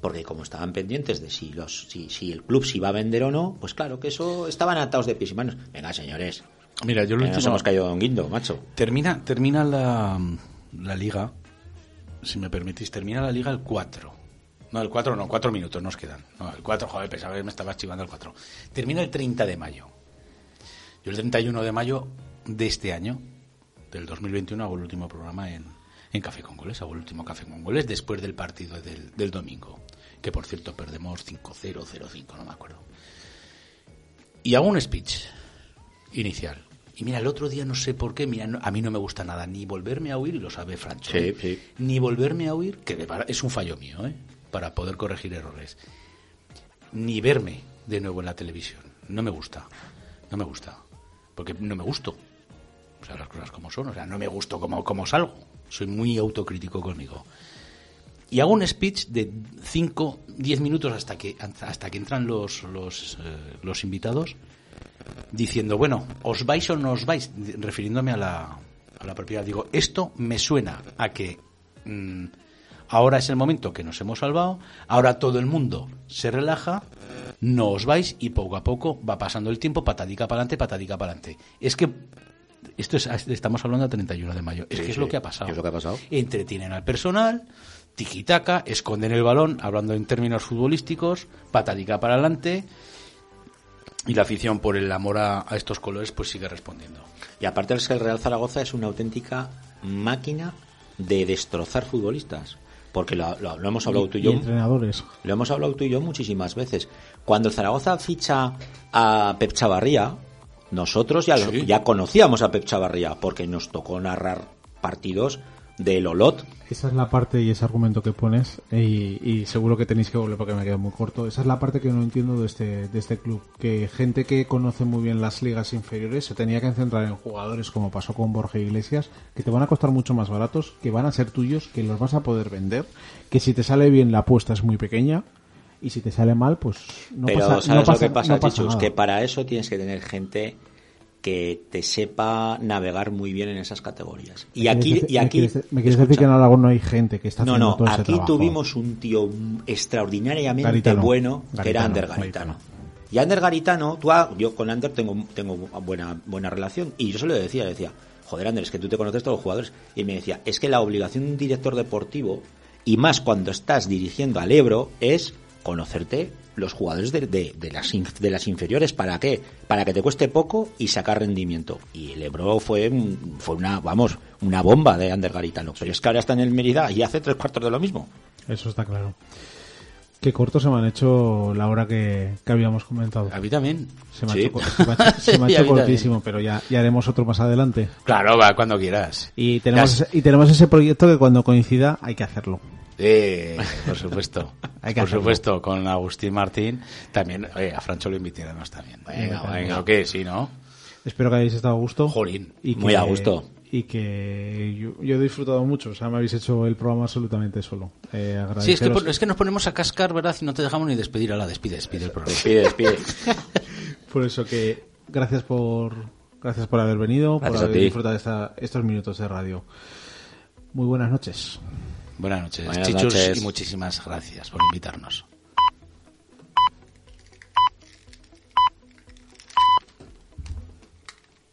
porque como estaban pendientes de si, los, si, si el club se iba a vender o no, pues claro que eso estaban atados de pies y manos. Venga, señores, Mira, yo lo nos hemos caído de un guindo, macho. Termina, termina la, la liga, si me permitís, termina la liga el 4. No, el 4 no, 4 minutos nos quedan. No, el 4, joder, pensaba que me estaba chivando el 4. Termina el 30 de mayo. Yo el 31 de mayo de este año, del 2021, hago el último programa en, en Café con Goles, hago el último Café con Goles después del partido del, del domingo. Que por cierto perdemos 5-0, 0-5, no me acuerdo. Y hago un speech inicial. Y mira, el otro día no sé por qué, mira, no- a mí no me gusta nada ni volverme a oír, y lo sabe Francho, Sí, ¿eh? sí. ni volverme a oír, que es un fallo mío, ¿eh? para poder corregir errores, ni verme de nuevo en la televisión. No me gusta, no me gusta, porque no me gusto. O sea, las cosas como son, o sea, no me gusto como, como salgo. Soy muy autocrítico conmigo. Y hago un speech de 5, 10 minutos hasta que, hasta que entran los, los, eh, los invitados diciendo, bueno, ¿os vais o no os vais? Refiriéndome a la, a la propiedad. Digo, esto me suena a que mm, ahora es el momento que nos hemos salvado, ahora todo el mundo se relaja, no os vais y poco a poco va pasando el tiempo, patadica para adelante, patadica para adelante. Es que esto es, estamos hablando del 31 de mayo. Es Sí, que es sí, lo que ha pasado. es lo que ha pasado. Entretienen al personal, tiquitaca, esconden el balón, hablando en términos futbolísticos, patadica para adelante. Y la afición por el amor a, a estos colores pues sigue respondiendo. Y aparte es que el Real Zaragoza es una auténtica máquina de destrozar futbolistas. Porque lo, lo- lo hemos hablado tú y y yo. entrenadores. Lo hemos hablado tú y yo muchísimas veces. Cuando el Zaragoza ficha a Pep Chavarría, nosotros ya, lo- Sí. ya conocíamos a Pep Chavarría porque nos tocó narrar partidos del Olot. Esa es la parte y ese argumento que pones, y, y seguro que tenéis que volver porque me queda muy corto. Esa es la parte que no entiendo de este, de este club. Que gente que conoce muy bien las ligas inferiores se tenía que centrar en jugadores como pasó con Borja Iglesias, que te van a costar mucho más baratos, que van a ser tuyos, que los vas a poder vender, que si te sale bien la apuesta es muy pequeña. Y si te sale mal, pues no Pero pasa, ¿sabes no lo pasa- que pasa, no pasa Chichus? nada. Que para eso tienes que tener gente que te sepa navegar muy bien en esas categorías. Y ¿Me aquí, quieres- y me aquí quieres- ¿Me quieres decir que en Aragón no hay gente que está No, haciendo no, todo ese aquí trabajo? tuvimos un tío extraordinariamente Garitano. bueno que era Ander Garitano. Y Ander Garitano, tú, ha- yo con Ander tengo, tengo buena, buena relación y yo se lo decía, le decía, joder Ander, es que tú te conoces todos los jugadores. Y me decía, es que la obligación de un director deportivo, y más cuando estás dirigiendo al Ebro, es conocerte los jugadores de, de- de las, de las inferiores. ¿Para qué? Para que te cueste poco y sacar rendimiento. Y el Ebro fue, fue una, vamos, una bomba de Ander Garitano. Pero es que ahora está en el Mérida y hace tres cuartos de lo mismo. Eso está claro. Qué corto se me han hecho la hora que, que habíamos comentado. A mí también. Se me ha hecho, co- se me ha hecho- se me ha Y a hecho mí también. cortísimo, pero ya, ya haremos otro más adelante. Claro, va, cuando quieras. Y tenemos, Ya y tenemos ese proyecto que cuando coincida hay que hacerlo. Eh, por supuesto. Hay que por hacerlo. supuesto, con Agustín Martín. También, oye, a Francho lo invitaremos también. Venga, Venga, venga, ¿o qué? Sí, ¿no? Espero que hayáis estado a gusto. Jolín. Y Muy a gusto. Y que yo, yo he disfrutado mucho. O sea, me habéis hecho el programa absolutamente solo. Eh, Sí, es que, es que nos ponemos a cascar, ¿verdad? Y no te dejamos ni despedir. A la despide, despide el programa. Despide, despide. Por eso que gracias por gracias por haber venido, Gracias por haber disfrutado esta- estos minutos de radio. Muy buenas noches. Buenas noches, Buenas noches. y muchísimas gracias por invitarnos.